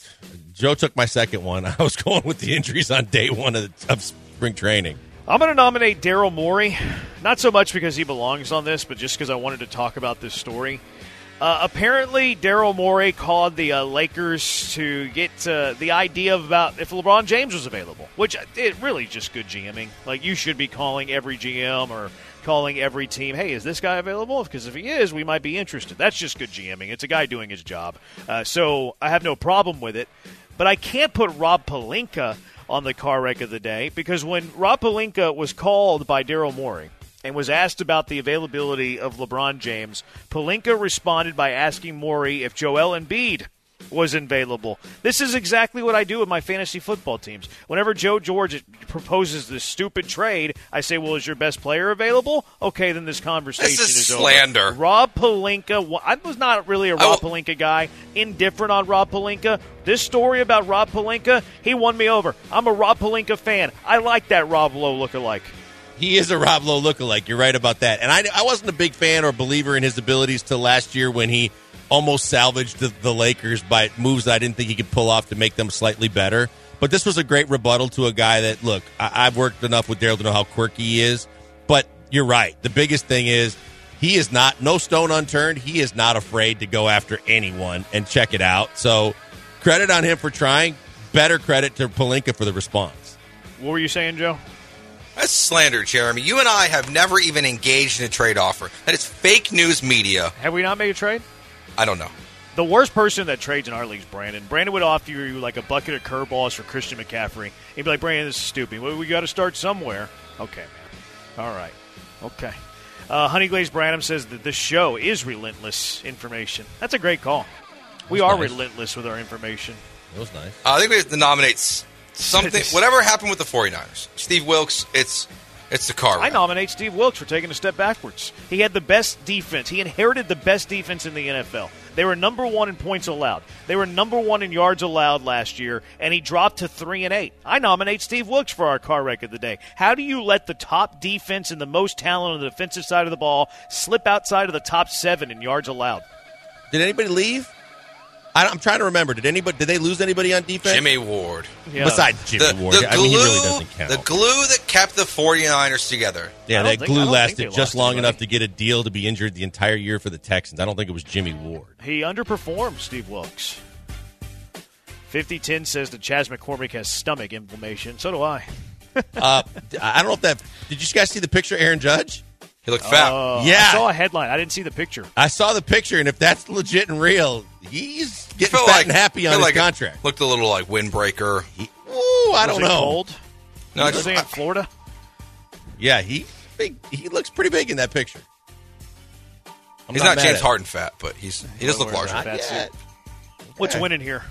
[SPEAKER 3] Joe took my second one. I was going with the injuries on day one of, of spring training.
[SPEAKER 2] I'm going to nominate Daryl Morey, not so much because he belongs on this, but just because I wanted to talk about this story. Uh, apparently, Daryl Morey called the uh, Lakers to get uh, the idea of about if LeBron James was available, which uh, it really just good GMing. Like you should be calling every GM or calling every team, "Hey, is this guy available?" Because if he is, we might be interested. That's just good GMing. It's a guy doing his job. Uh, so I have no problem with it, but I can't put Rob Pelinka on the car wreck of the day because when Rob Pelinka was called by Daryl Morey and was asked about the availability of LeBron James, Pelinka responded by asking Morey if Joel Embiid was available. This is exactly what I do with my fantasy football teams. Whenever Joe George proposes this stupid trade, I say, "Well, is your best player available?" Okay, then this conversation
[SPEAKER 4] This is
[SPEAKER 2] over.
[SPEAKER 4] slander.
[SPEAKER 2] Rob Pelinka. I was not really a Rob Pelinka guy. Indifferent on Rob Pelinka. This story about Rob Pelinka, he won me over. I'm a Rob Pelinka fan. I like that Rob Lowe lookalike.
[SPEAKER 3] He is a Rob Lowe lookalike. You're right about that. And I, I wasn't a big fan or believer in his abilities till last year when he almost salvaged the, the Lakers by moves that I didn't think he could pull off to make them slightly better. But this was a great rebuttal to a guy that, look, I, I've worked enough with Daryl to know how quirky he is. But you're right. The biggest thing is he is not, no stone unturned. He is not afraid to go after anyone and check it out. So credit on him for trying. Better credit to Pelinka for the response.
[SPEAKER 2] What were you saying, Joe?
[SPEAKER 4] That's slander, Jeremy. You and I have never even engaged in a trade offer. That is fake news media.
[SPEAKER 2] Have we not made a trade?
[SPEAKER 4] I don't know.
[SPEAKER 2] The worst person that trades in our league is Brandon. Brandon would offer you like a bucket of curveballs for Christian McCaffrey. He'd be like, Brandon, this is stupid. Well, we got to start somewhere. Okay, man. All right. Okay. Uh, Honey Glaze Branham says that this show is relentless information. That's a great call. We are
[SPEAKER 3] nice.
[SPEAKER 2] relentless with our information.
[SPEAKER 3] That was nice.
[SPEAKER 4] Uh, I think we have to nominate s- something. Whatever happened with the 49ers. Steve Wilks, it's it's the car.
[SPEAKER 2] I nominate Steve Wilks for taking a step backwards. He had the best defense. He inherited the best defense in the NFL. They were number one in points allowed. They were number one in yards allowed last year, and he dropped to three and eight. I nominate Steve Wilks for our car wreck of the day. How do you let the top defense and the most talent on the defensive side of the ball slip outside of the top seven in yards allowed?
[SPEAKER 3] Did anybody leave? I, I'm trying to remember. Did anybody? Did they lose anybody on defense?
[SPEAKER 4] Jimmy Ward.
[SPEAKER 2] Yeah.
[SPEAKER 3] Besides Jimmy
[SPEAKER 4] The,
[SPEAKER 3] Ward,
[SPEAKER 4] the
[SPEAKER 3] I
[SPEAKER 4] glue,
[SPEAKER 3] mean, he really doesn't count.
[SPEAKER 4] the glue that kept the 49ers together.
[SPEAKER 3] yeah, that
[SPEAKER 2] think-
[SPEAKER 3] glue lasted just long
[SPEAKER 2] anybody.
[SPEAKER 3] enough to get a deal to be injured the entire year for the Texans. I don't think it was Jimmy Ward.
[SPEAKER 2] He underperformed, Steve Wilks. 5010 says that Chas McCormick has stomach inflammation. So do I.
[SPEAKER 3] Uh, I don't know if that. Did you guys see the picture, of Aaron Judge?
[SPEAKER 4] He looked fat.
[SPEAKER 2] Uh,
[SPEAKER 3] Yeah.
[SPEAKER 2] I saw a headline. I didn't see the picture.
[SPEAKER 3] I saw the picture, and if that's legit and real, he's getting fat
[SPEAKER 4] like-
[SPEAKER 3] and happy on
[SPEAKER 4] felt
[SPEAKER 3] his
[SPEAKER 4] like
[SPEAKER 3] contract.
[SPEAKER 4] Looked a little like windbreaker.
[SPEAKER 3] He- Ooh, I
[SPEAKER 2] Was
[SPEAKER 3] don't
[SPEAKER 2] it
[SPEAKER 3] know.
[SPEAKER 2] Cold?
[SPEAKER 4] No, I
[SPEAKER 2] Was
[SPEAKER 4] just,
[SPEAKER 2] it in Florida?
[SPEAKER 3] Yeah, he big. He looks pretty big in that picture. I'm
[SPEAKER 4] he's not,
[SPEAKER 3] mad
[SPEAKER 4] James
[SPEAKER 3] at it.
[SPEAKER 4] Harden fat, but he's he does look larger.
[SPEAKER 2] about
[SPEAKER 3] Not
[SPEAKER 2] That's
[SPEAKER 3] yet.
[SPEAKER 2] What's
[SPEAKER 3] Yeah.
[SPEAKER 2] winning here?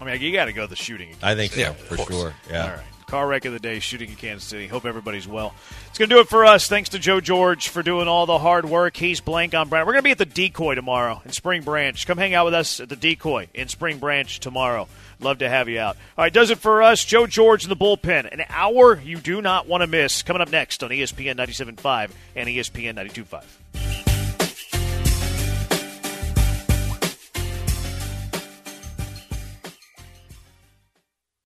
[SPEAKER 2] I mean, you got to go the shooting. Again.
[SPEAKER 3] I think so
[SPEAKER 4] Yeah,
[SPEAKER 3] for sure. Yeah.
[SPEAKER 2] All right, car wreck of the day shooting in Kansas City. Hope everybody's well. It's going to do it for us. Thanks to Joe George for doing all the hard work. He's blank on Brown. We're going to be at the Decoy tomorrow in Spring Branch. Come hang out with us at the Decoy in Spring Branch tomorrow. Love to have you out. All right, does it for us. Joe George in the bullpen. An hour you do not want to miss. Coming up next on ESPN 97.5 and ESPN 92.5.